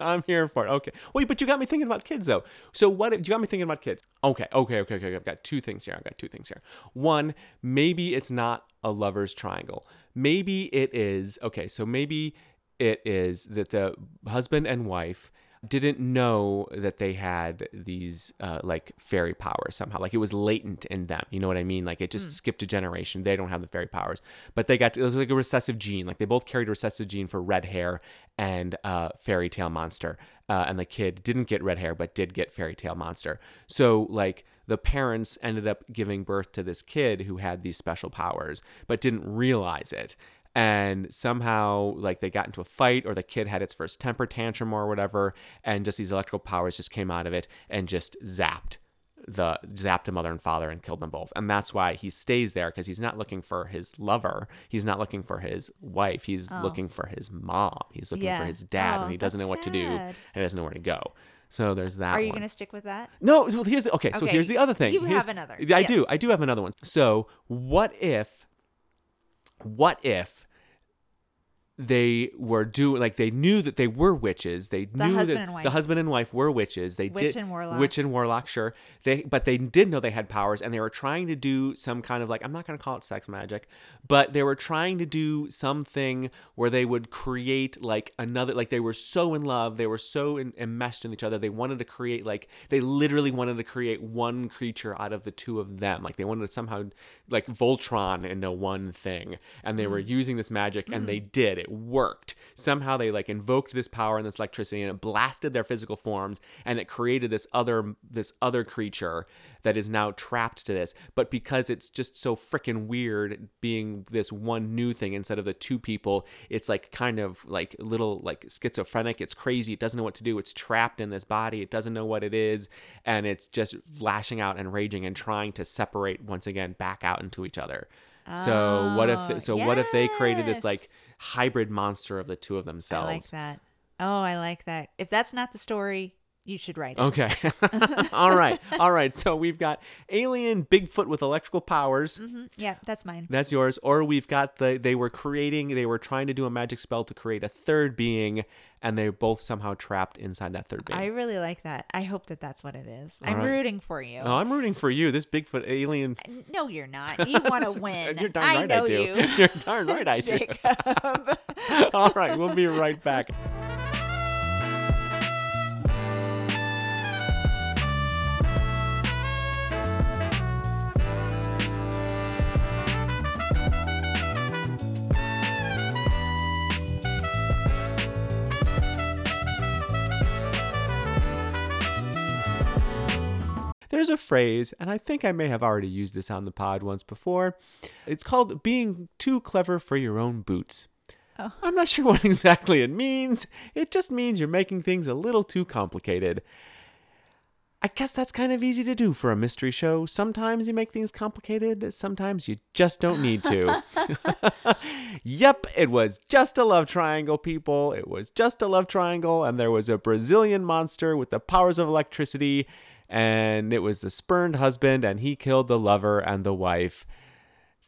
I'm here for it. Okay. Wait, but you got me thinking about kids though. So what if you got me thinking about kids? Okay, okay, okay, okay. I've got two things here. I've got two things here. One, maybe it's not a lover's triangle. Maybe it is okay, so maybe it is that the husband and wife didn't know that they had these uh, like fairy powers somehow. Like it was latent in them you know what i mean? Like it just skipped a generation. They don't have the fairy powers. But they got to, it was like a recessive gene. Like they both carried a recessive gene for red hair and uh, fairy tale monster. Uh, and the kid didn't get red hair but did get fairy tale monster. So like the parents ended up giving birth to this kid who had these special powers but didn't realize it and somehow like they got into a fight or the kid had its first temper tantrum or whatever and just these electrical powers just came out of it and just zapped the zapped the mother and father and killed them both and that's why he stays there because he's not looking for his lover he's not looking for his wife he's oh. looking for his mom he's looking Yeah. for his dad Oh, and he doesn't know what to do and he doesn't know where to go so there's that Are you going to stick with that? No, well, here's the okay. So here's the other thing. you Here's- have another. I do. I do have another one. So what if, what if they were doing like they knew that they were witches. They knew that the husband and wife were witches. They Witch did and warlock. witch and warlock, sure. They but they did know they had powers, and they were trying to do some kind of like I'm not going to call it sex magic, but they were trying to do something where they would create like another like they were so in love, they were so en- enmeshed in each other. They wanted to create like they literally wanted to create one creature out of the two of them. Like they wanted to somehow like Voltron into one thing, and they were mm. using this magic, and they mm. did. It worked. Somehow they like invoked this power and this electricity, and it blasted their physical forms, and it created this other this other creature that is now trapped to this. But because it's just so freaking weird being this one new thing instead of the two people, it's like kind of like little like schizophrenic. It's crazy. It doesn't know what to do. It's trapped in this body. It doesn't know what it is, and it's just lashing out and raging and trying to separate once again back out into each other. So what Oh, if so what if they created this like yes. Hybrid monster of the two of themselves. I like that. Oh, I like that. If that's not the story, you should write it. Okay. All right. All right. So we've got alien Bigfoot with electrical powers. Mhm. Yeah, that's mine. That's yours. Or we've got the they were creating they were trying to do a magic spell to create a third being and they're both somehow trapped inside that third being. I really like that. I hope that that's what it is. All I'm right. rooting for you. No, I'm rooting for you. This Bigfoot alien. No, you're not. You want to win. You're darn I right know I do. you. You're darn right I do. All right, we'll be right back. There's a phrase, and I think I may have already used this on the pod once before. It's called being too clever for your own boots. Oh. I'm not sure what exactly it means. It just means you're making things a little too complicated. I guess that's kind of easy to do for a mystery show. Sometimes you make things complicated, sometimes you just don't need to. yep, it was just a love triangle, people. It was just a love triangle, and there was a Brazilian monster with the powers of electricity, and it was the spurned husband, and he killed the lover and the wife.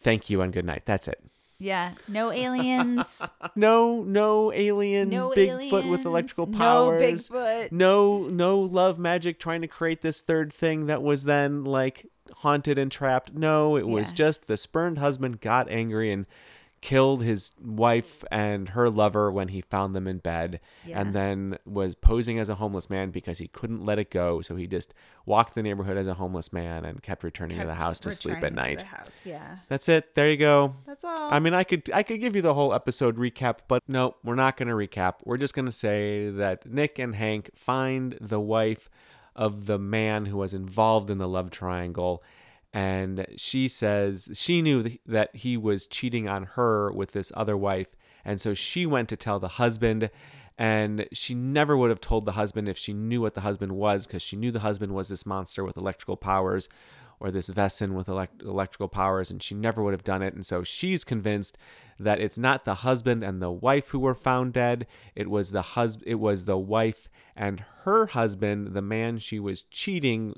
Thank you and good night. That's it. yeah, no aliens. No, no alien No Bigfoot with aliens, electrical no powers. Bigfoot. No, no love magic trying to create this third thing that was then like haunted and trapped. No, it was Yeah. just the spurned husband got angry and killed his wife and her lover when he found them in bed Yeah. and then was posing as a homeless man because he couldn't let it go so he just walked the neighborhood as a homeless man and kept returning to the house to sleep at night the house. Yeah, that's it there you go that's all. I mean, I could I could give you the whole episode recap, but no, we're not going to recap. We're just going to say that Nick and Hank find the wife of the man who was involved in the love triangle, and she says she knew that he was cheating on her with this other wife, and so she went to tell the husband. And she never would have told the husband if she knew what the husband was, because she knew the husband was this monster with electrical powers or this Wesen with elect- electrical powers, and she never would have done it. And so she's convinced that it's not the husband and the wife who were found dead. It was the hus- It was the wife and her husband, the man she was cheating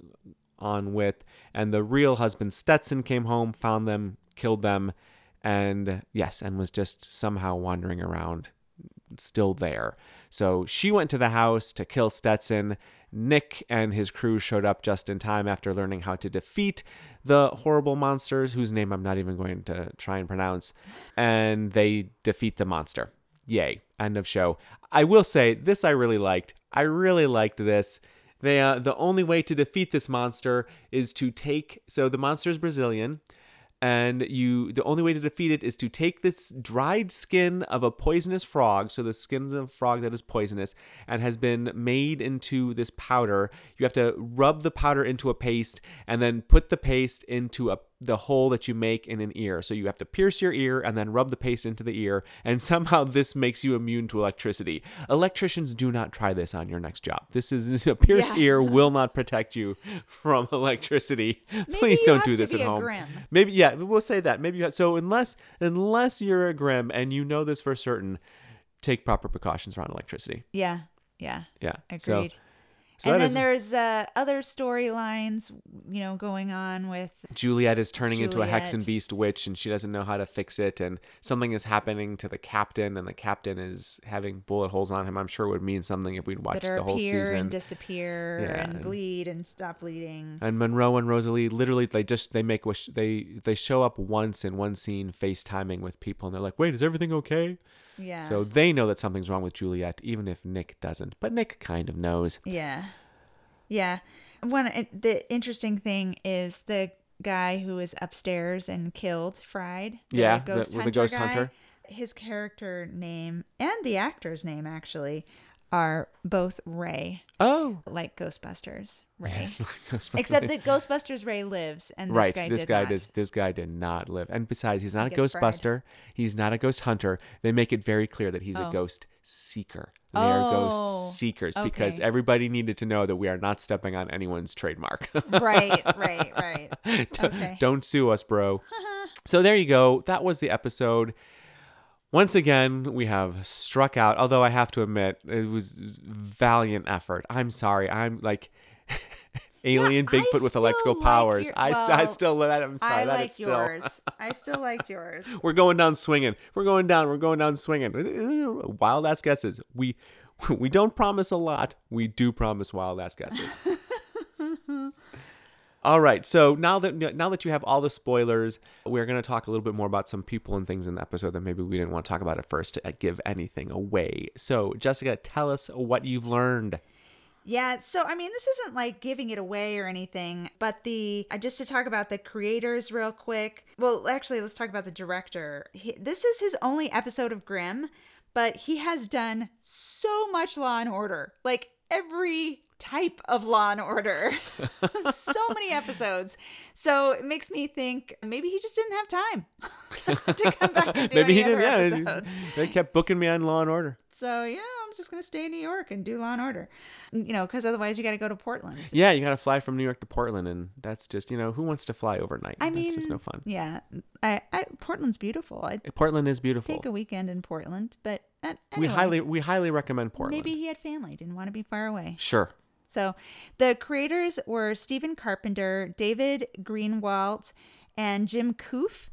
on with, and the real husband Stetson came home, found them, killed them, and yes, and was just somehow wandering around still there. So she went to the house to kill Stetson. Nick and his crew showed up just in time after learning how to defeat the horrible monsters, whose name I'm not even going to try and pronounce, and they defeat the monster. Yay. End of show. I will say, this I really liked. I really liked this. They, uh, the only way to defeat this monster is to take. So the monster is Brazilian and you the only way to defeat it is to take this dried skin of a poisonous frog so the skin of a frog that is poisonous and has been made into this powder you have to rub the powder into a paste and then put the paste into a the hole that you make in an ear so you have to pierce your ear and then rub the paste into the ear and somehow this makes you immune to electricity electricians do not try this on your next job this is a pierced Yeah. ear will not protect you from electricity please don't do this at home Grimm. Maybe yeah, we'll say that. Maybe you have, so unless unless you're a Grimm and you know this for certain, take proper precautions around electricity. yeah, yeah. Yeah. Agreed. So So and then is- there's uh, other storylines, you know, going on with Juliet is turning into a Hexenbiest witch and she doesn't know how to fix it and something is happening to the captain and the captain is having bullet holes on him. I'm sure it would mean something if we'd watched the whole appear season. and disappear Yeah, and and- bleed and stop bleeding. and Monroe and Rosalie literally they just they make wish they they show up once in one scene FaceTiming with people and they're like, "Wait, is everything okay?" Yeah. So they know that something's wrong with Juliet even if Nick doesn't. But Nick kind of knows. Yeah. Yeah. One the interesting thing is the guy who was upstairs and killed Fried. The Yeah, the- ghost the hunter ghost guy, hunter. His character name and the actor's name actually are both Ray, Oh. like Ghostbusters. Ray. Yes, like Ghostbusters. Except that Ghostbusters Ray lives and this right, guy this did guy not. does. This guy did not live, and besides, he's not a He fried. Ghostbuster. He's not a ghost hunter. They make it very clear that he's a Oh. ghost seeker. They are Oh, ghost seekers because everybody needed to know that we are not stepping on anyone's trademark. right, right, right. Don't- Don't sue us, bro. so there you go. That was the episode. Once again, we have struck out. Although I have to admit, it was valiant effort. I'm sorry. I'm like alien I Bigfoot with electrical like powers. your- I, s- I well, still let. I'm sorry. I that liked still. yours. I still liked yours. We're going down swinging. We're going down. We're going down swinging. Wild ass guesses. We we don't promise a lot. We do promise wild ass guesses. All right. So now that now that you have all the spoilers, we're going to talk a little bit more about some people and things in the episode that maybe we didn't want to talk about at first to uh, give anything away. So Jessica, tell us what you've learned. Yeah, so I mean, this isn't like giving it away or anything, but the uh, just to talk about the creators real quick. Well, actually, let's talk about the director. He, this is his only episode of Grimm, but he has done so much Law and Order, like every type of Law and Order, so many episodes. So it makes me think maybe he just didn't have time to come back and do maybe he didn't. Yeah, episodes. they kept booking me on Law and Order. So yeah, I'm just gonna stay in New York and do Law and Order, you know, because otherwise you got to go to Portland. Yeah, you got to fly from New York to Portland, and that's just you know who wants to fly overnight? I that's mean, just no fun. Yeah, I, I Portland's beautiful. I'd Portland is beautiful. take a weekend in Portland, but uh, We highly we highly recommend Portland. maybe he had family, didn't want to be far away. Sure. So the creators were Stephen Carpenter, David Greenwalt, and Jim Kouf.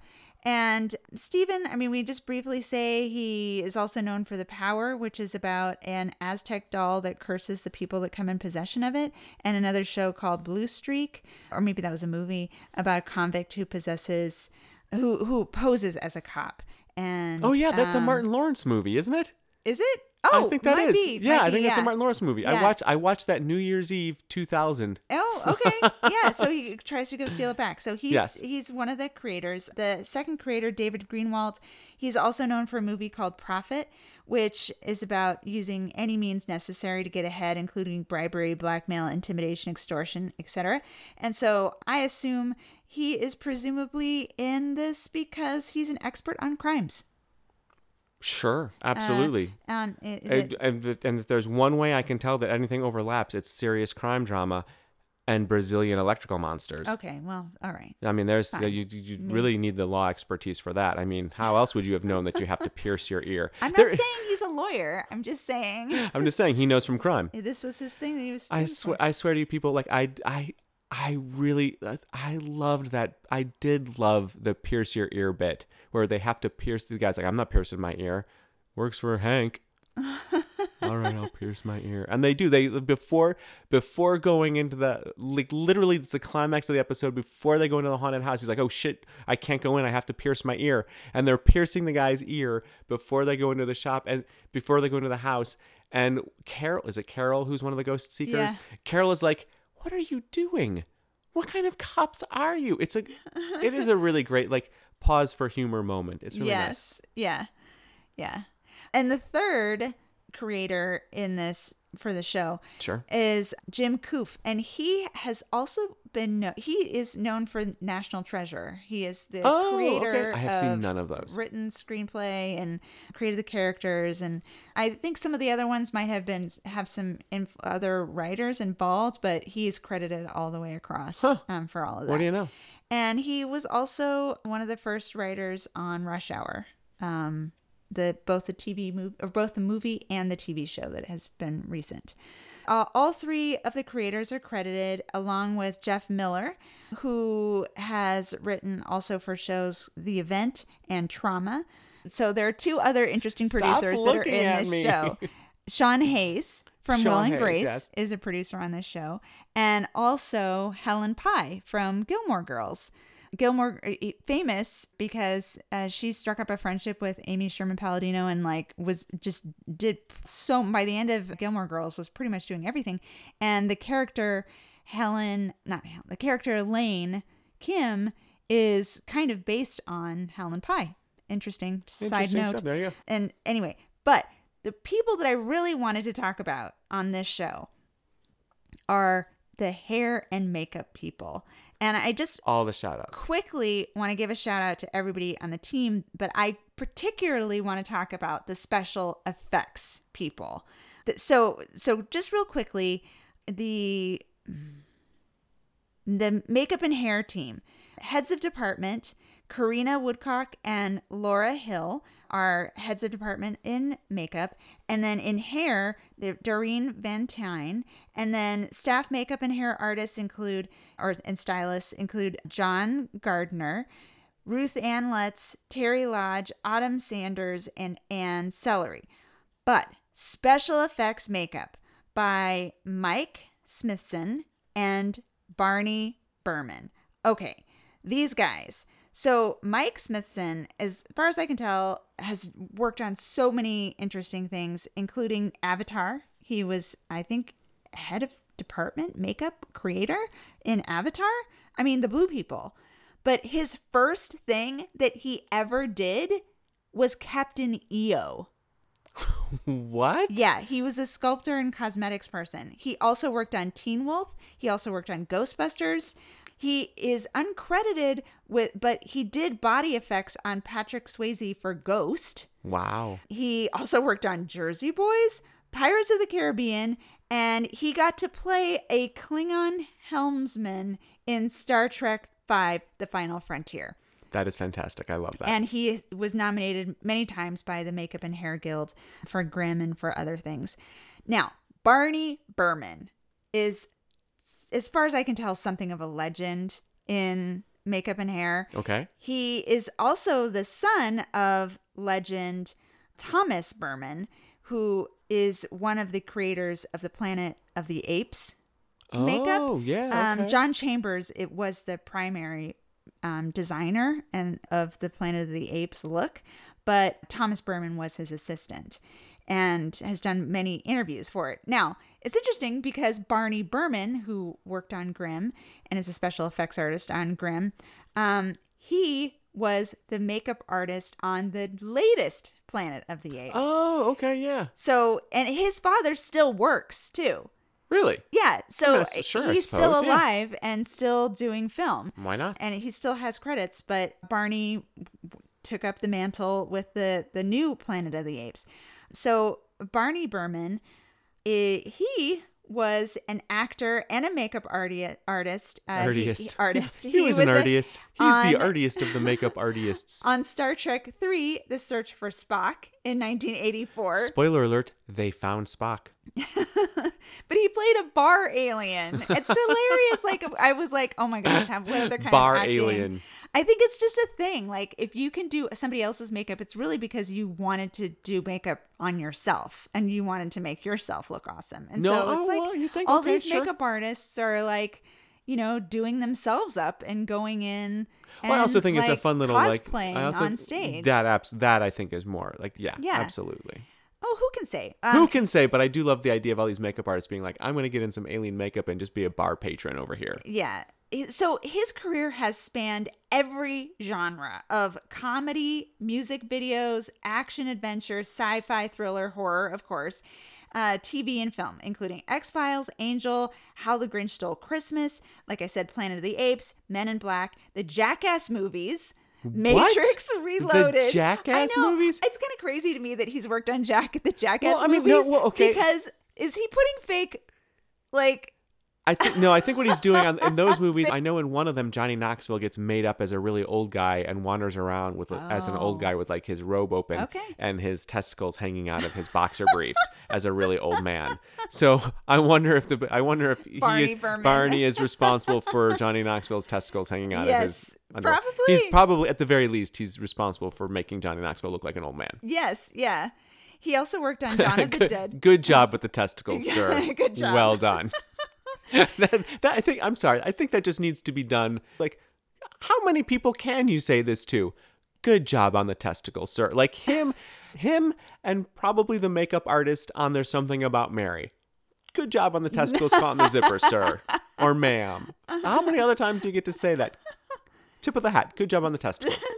And Stephen, I mean, we just briefly say he is also known for The Power, which is about an Aztec doll that curses the people that come in possession of it, and another show called Blue Streak, or maybe that was a movie about a convict who possesses, who who poses as a cop. And Oh yeah, that's a um, Martin Lawrence movie, isn't it? Is it? Oh, I think that is. Be, yeah, I be, think it's a. Martin Lawrence movie. I Yeah. watched I watched that New Year's Eve 2000. Oh, okay. Yeah, so he tries to go steal it back. So he's Yes. he's one of the creators. The second creator, David Greenwalt, he's also known for a movie called Profit, which is about using any means necessary to get ahead, including bribery, blackmail, intimidation, extortion, etc. And so I assume he is presumably in this because he's an expert on crimes. Sure, Uh, absolutely. And, it, and, and, th- and if there's one way I can tell that anything overlaps, it's serious crime drama and Brazilian electrical monsters. okay, well, all right. I mean, there's Fine. you, you really need the law expertise for that. I mean, how else would you have known that you have to pierce your ear? I'm not There- saying he's a lawyer. I'm just saying I'm just saying he knows from crime. this was his thing that he was. I swear, I swear to you, people, like I, I, I really, I loved that. I did love the pierce your ear bit where they have to pierce the guy's like, I'm not piercing my ear. Works for Hank. All right, I'll pierce my ear, and they do. They before before going into the like literally it's the climax of the episode. Before they go into the haunted house, he's like, "Oh shit, I can't go in. I have to pierce my ear." And they're piercing the guy's ear before they go into the shop and before they go into the house. And Carol is it Carol who's one of the ghost seekers? Yeah. Carol is like, "What are you doing? What kind of cops are you?" It's a it is a really great like pause for humor moment. It's really nice. yes. Yeah. Yeah. And the third creator in this for the show Sure. is Jim Kouf, and he has also been he is known for National Treasure. He is the Oh, creator. okay. I have seen none of those. Written screenplay and created the characters, and I think some of the other ones might have been have some inf- other writers involved, but he is credited all the way across um, for all of that. What do you know? And he was also one of the first writers on Rush Hour. Um, the both the TV movie or both the movie and the TV show that has been recent. Uh, all three of the creators are credited, along with Jeff Miller, who has written also for shows The Event and Trauma. So there are two other interesting Stop producers that are in this me. show. Sean Hayes from Sean Will and Hayes, Grace yes. is a producer on this show, and also Helen Pai from Gilmore Girls. Gilmore uh, famous because uh, she struck up a friendship with Amy Sherman Palladino and like was just did so by the end of Gilmore Girls was pretty much doing everything and the character Helen not Helen, the character Lane Kim is kind of based on Helen Pai. Interesting, side Interesting note. stuff. There you go. And anyway, but the people that I really wanted to talk about on this show are the hair and makeup people. And I just All the shout outs. quickly want to give a shout out to everybody on the team, but I particularly want to talk about the special effects people. So, so just real quickly, the the makeup and hair team, heads of department, Karina Woodcock and Laura Hill are heads of department in makeup. And then in hair, they're Doreen Van Tyne. And then staff makeup and hair artists include, or and stylists include John Gardner, Ruth Ann Letts, Terry Lodge, Autumn Sanders, and Ann Celery. But special effects makeup by Mike Smithson and Barney Burman. Okay, these guys. So Mike Smithson, as far as I can tell, has worked on so many interesting things, including Avatar. He was, I think, head of department makeup creator in Avatar. I mean, the blue people. But his first thing that he ever did was Captain EO. What? Yeah, he was a sculptor and cosmetics person. He also worked on Teen Wolf. He also worked on Ghostbusters. He is uncredited with, but he did body effects on Patrick Swayze for Ghost. Wow. He also worked on Jersey Boys, Pirates of the Caribbean, and he got to play a Klingon helmsman in Star Trek V The Final Frontier. That is fantastic. I love that. And he was nominated many times by the Makeup and Hair Guild for Grimm and for other things. Now, Barney Burman is, as far as I can tell, something of a legend in makeup and hair. okay. He is also the son of legend Thomas Burman, who is one of the creators of the Planet of the Apes makeup. Oh, yeah. Um, okay. John Chambers, it was the primary um, designer and of the Planet of the Apes look, but Thomas Burman was his assistant and has done many interviews for it. Now, it's interesting because Barney Burman, who worked on Grimm and is a special effects artist on Grimm, um, he was the makeup artist on the latest Planet of the Apes. Oh, okay. Yeah. So, and his father still works too. Really? Yeah, so mean, sure, he's still suppose, yeah. alive and still doing film, Why not? and he still has credits. But Barney took up the mantle with the the new Planet of the Apes. So Barney Burman, eh, he was an actor and a makeup arti- artist. Uh, he- Artist. he- artist. He, was, an a- artist. He's the on- artist of the makeup artists. on Star Trek Three: The Search for Spock in 1984. Spoiler alert, they found Spock. but he played a bar alien. It's hilarious. like I was like, oh my gosh, what other kind Bar of Bar alien. I think it's just a thing. Like if you can do somebody else's makeup, it's really because you wanted to do makeup on yourself and you wanted to make yourself look awesome. And No, so it's oh, like well, you think, all okay, these sure. makeup artists are like, you know, doing themselves up and going in. And, Well, I also think it's a fun little like playing on stage. That apps that I think is more like yeah, Yeah. absolutely. oh, who can say? Um, Who can say? But I do love the idea of all these makeup artists being like, I'm going to get in some alien makeup and just be a bar patron over here. Yeah. So his career has spanned every genre of comedy, music videos, action adventure, sci fi, thriller, horror, of course, uh, TV and film, including X Files, Angel, How the Grinch Stole Christmas, like I said, Planet of the Apes, Men in Black, the Jackass movies. Matrix Reloaded. The Jackass I know. movies? It's kind of crazy to me that he's worked on Jack the Jackass Well, I mean, no, well, okay. because is he putting fake like I think no, I think what he's doing on, in those movies, I know in one of them, Johnny Knoxville gets made up as a really old guy and wanders around with as an old Oh. guy with like his robe open Okay. and his testicles hanging out of his boxer briefs as a really old man. So I wonder if the I wonder if he Barney is, Barney is responsible for Johnny Knoxville's testicles hanging out of his. Yes, underwear. probably. He's probably at the very least he's responsible for making Johnny Knoxville look like an old man. Yes, yeah. He also worked on Dawn of the good, Dead. good job with the testicles, sir. Good job. Well done. that, that I think I'm sorry. I think that just needs to be done. Like, how many people can you say this to? Good job on the testicles, sir. Like him, him, and probably the makeup artist on There's Something About Mary. Good job on the testicles caught in the zipper, sir or ma'am. How many other times do you get to say that? Tip of the hat. Good job on the testicles.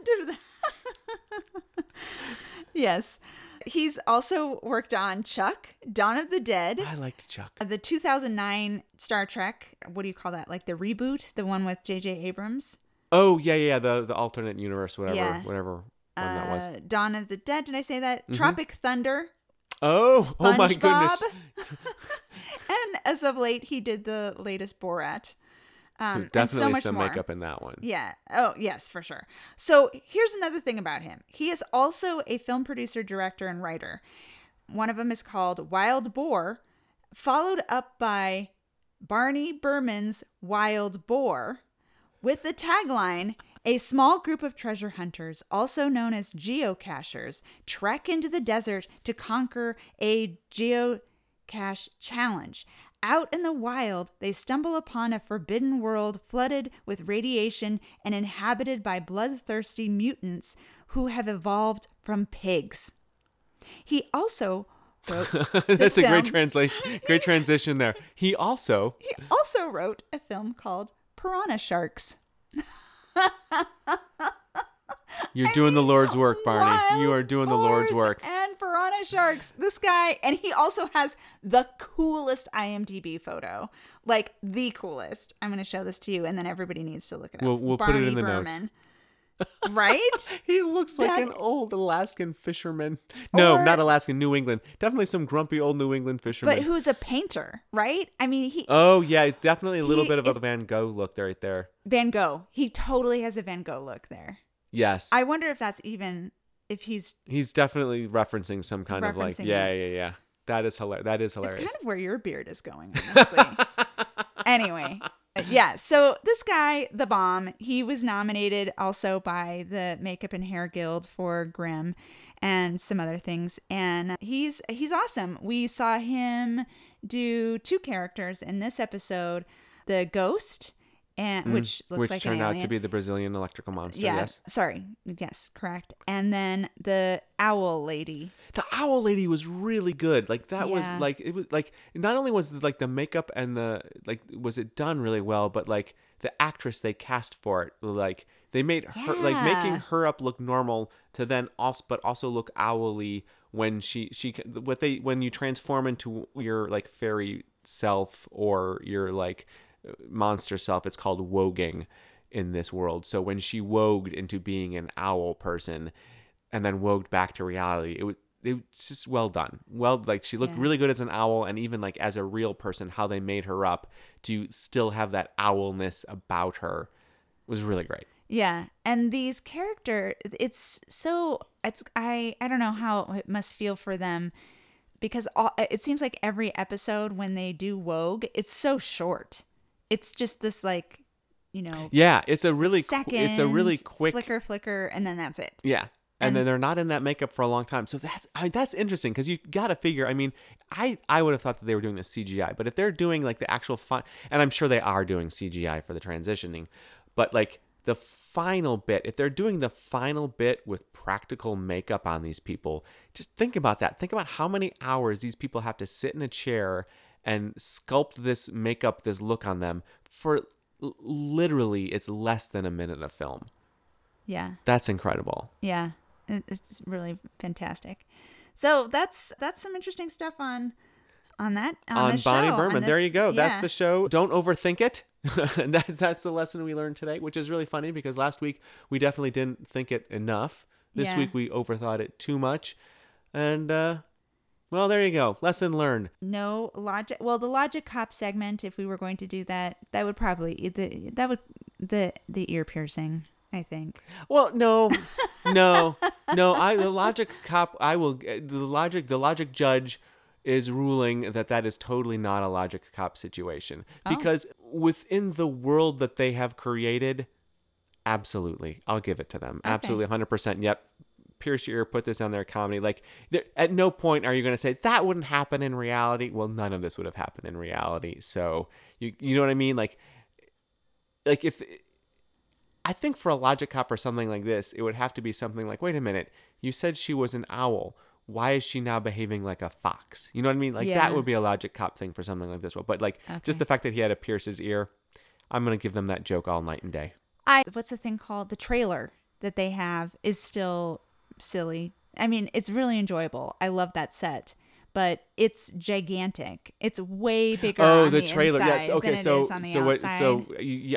Yes. He's also worked on Chuck, Dawn of the Dead, I liked Chuck. the 2009 Star Trek. What do you call that? Like the reboot, the one with J.J. Abrams. Oh yeah, yeah, the the alternate universe, whatever, Yeah. whatever one that was. Uh, Dawn of the Dead. Did I say that? Tropic Thunder. Oh, oh my goodness. and as of late, he did the latest Borat. Um, and Definitely so some more. makeup in that one. Yeah. Oh, yes, for sure. So here's another thing about him. He is also a film producer, director, and writer. One of them is called Wild Boar, followed up by Barney Burman's Wild Boar, with the tagline A small group of treasure hunters, also known as geocachers, trek into the desert to conquer a geocache challenge. Out in the wild, they stumble upon a forbidden world flooded with radiation and inhabited by bloodthirsty mutants who have evolved from pigs. He also wrote That's a great translation. Great transition there. He also He also wrote a film called Piranha Sharks. You're doing the Lord's work, Barney. You are doing the Lord's work. And sharks. This guy, and he also has the coolest IMDb photo, like the coolest. I'm going to show this to you, and then everybody needs to look at it up. We'll- we'll put it in the notes. Right? He looks like That- an old Alaskan fisherman. No, Or- not Alaskan, New England. Definitely some grumpy old New England fisherman. But who's a painter, right? I mean, he oh yeah, definitely a little bit of is- a Van Gogh look there, right there. Van Gogh. He totally has a Van Gogh look there. Yes, I wonder if that's even if he's. he's definitely referencing some kind of like Referencing yeah, yeah, yeah. That is hilarious. That is It's hilarious. kind of where your beard is going, honestly. anyway, yeah. So this guy, the bomb, he was nominated also by the Makeup and Hair Guild for Grimm and some other things, and he's he's awesome. We saw him do two characters in this episode: the ghost, and which looks Mm, Which like turned out to be the Brazilian electrical monster. yeah, Yes. sorry, yes, correct. And then the owl lady. the owl lady was really good like that was like it was like not only was the, like the makeup and the like was it done really well but like the actress they cast for it like they made her like making her up look normal to then also but also look owly when she she what they when you transform into your like fairy self or your like monster self it's called woging in this world so when she woged into being an owl person and then woged back to reality it was it's just well done well like she looked Yeah. really good as an owl and even like as a real person how they made her up to still have that owlness about her was really great Yeah, and these character it's so it's I I don't know how it must feel for them because all, it seems like every episode when they do Woge, it's so short. It's just this like, you know, yeah it's a really qu- second it's a really quick flicker flicker and then that's it. Yeah. And, And- then they're not in that makeup for a long time. So that's I, that's interesting because you got to figure. I mean, I I would have thought that they were doing the CGI, but if they're doing like the actual fun, and I'm sure they are doing CGI for the transitioning, but like the final bit, if they're doing the final bit with practical makeup on these people, just think about that. Think about how many hours these people have to sit in a chair and sculpt this makeup, this look on them for literally it's less than a minute of film. Yeah. That's incredible. Yeah. It's really fantastic. So that's that's some interesting stuff on on that on, on the Bonnie show, on Burman. there you go. That's the show. Don't overthink it. and that, that's the lesson we learned today, which is really funny because last week we definitely didn't think it enough. This Yeah. week we overthought it too much. And uh, Well, there you go. Lesson learned. No logic. Well, the logic cop segment, if we were going to do that, that would probably the that would the the ear piercing. I think. Well, no, no, no. I the logic cop. I will. The logic. The logic judge is ruling that that is totally not a logic cop situation Oh. because within the world that they have created, absolutely, I'll give it to them. Absolutely, hundred percent. Yep. Pierce your ear. Put this on their comedy. Like, at no point are you going to say that wouldn't happen in reality. Well, none of this would have happened in reality. So you, you know what I mean? Like, like if I think for a logic cop or something like this, it would have to be something like, wait a minute, you said she was an owl. Why is she now behaving like a fox? You know what I mean? Like Yeah. that would be a logic cop thing for something like this. But like just the fact that he had to pierce his ear, I'm gonna give them that joke all night and day. I what's the thing called? The trailer that they have is still silly. I mean, it's really enjoyable. I love that set, but it's gigantic. It's way oh, bigger. Oh, on the, trailer. Yes. Okay. So so what? So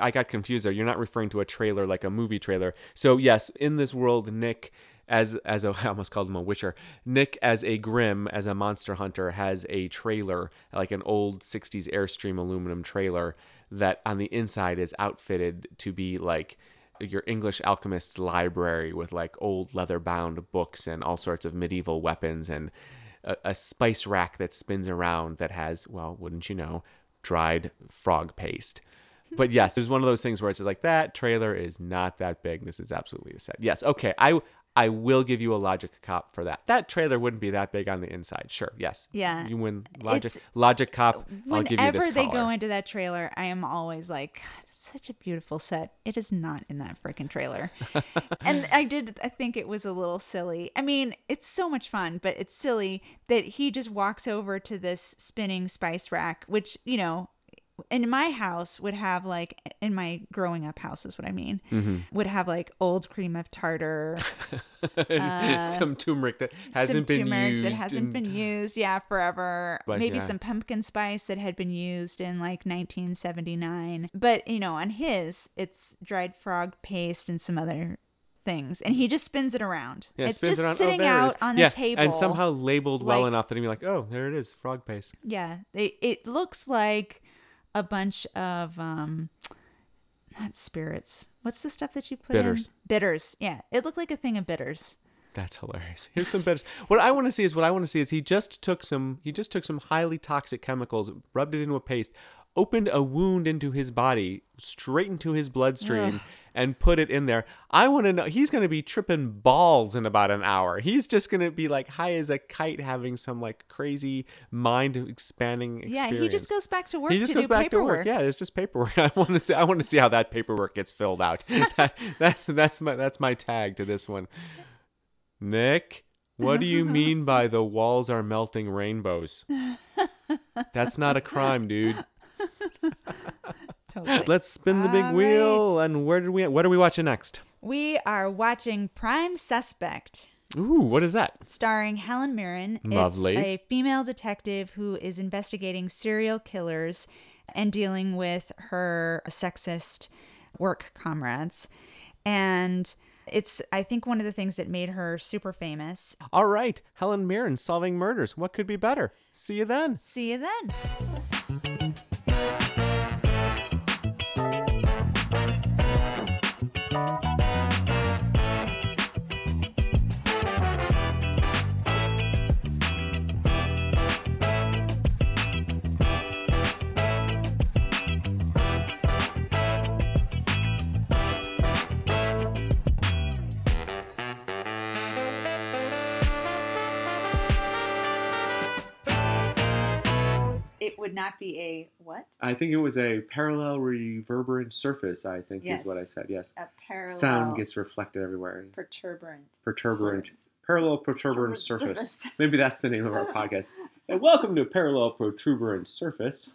I got confused there. You're not referring to a trailer like a movie trailer. So yes, in this world, Nick. As, as a, I almost called him a witcher. Nick, as a Grimm, as a monster hunter, has a trailer, like an old 60s Airstream aluminum trailer, that on the inside is outfitted to be like your English alchemist's library with like old leather bound books and all sorts of medieval weapons and a, a spice rack that spins around that has, well, wouldn't you know, dried frog paste. But yes, there's one of those things where it's like that trailer is not that big. This is absolutely a set. Yes, okay. I I will give you a logic cop for that. That trailer wouldn't be that big on the inside. Sure. Yes. Yeah. You win logic It's- logic cop. I'll give you Whenever they go into that trailer, I am always like, such a beautiful set. It is not in that freaking trailer. and I did, I think it was a little silly. I mean, it's so much fun, but it's silly that he just walks over to this spinning spice rack, which, you know, in my house would have like in my growing up house is what I mean Mm-hmm. would have like old cream of tartar some turmeric that hasn't been used. that hasn't in- been used, yeah, forever. Spice, Maybe yeah. some pumpkin spice that had been used in like 1979. But you know, on his, it's dried frog paste and some other things, and he just spins it around. Yeah, it's just around. Oh, sitting there it out on yeah, the table, and somehow labeled well enough that he'd be like, "Oh, there it is, frog paste." yeah, it, it looks like a bunch of um, not spirits. What's the stuff that you put Bitters. in? Bitters. Yeah, it looked like a thing of bitters. That's hilarious. Here's some bitters. What I want to see is what I want to see is he just took some he just took some highly toxic chemicals, rubbed it into a paste, opened a wound into his body, straight into his bloodstream, and put it in there. I want to know he's going to be tripping balls in about an hour. He's just going to be like high as a kite having some like crazy mind expanding experience. Yeah, he just goes back to work He just goes back paperwork. to work. Yeah, it's just paperwork. I want to see. I want to see how that paperwork gets filled out. That- that's that's my that's my tag to this one. Nick, what do you mean by the walls are melting rainbows? That's not a crime, dude. Totally. Let's spin the big All wheel. And where did we? What are we watching next? We are watching Prime Suspect, Ooh, what is that? starring Helen Mirren. Lovely. It's a female detective who is investigating serial killers and dealing with her sexist work comrades. And it's, I think, one of the things that made her super famous. All right, Helen Mirren solving murders. What could be better? See you then. See you then. Would not be a what? I think it was a parallel reverberant surface. I think Yes. is what I said. Yes. A parallel Sound gets reflected everywhere. perturbant. Perturbant. surface. Parallel protuberant Protuberant surface. surface. Maybe that's the name of our podcast. And welcome to Parallel Protuberant Surface.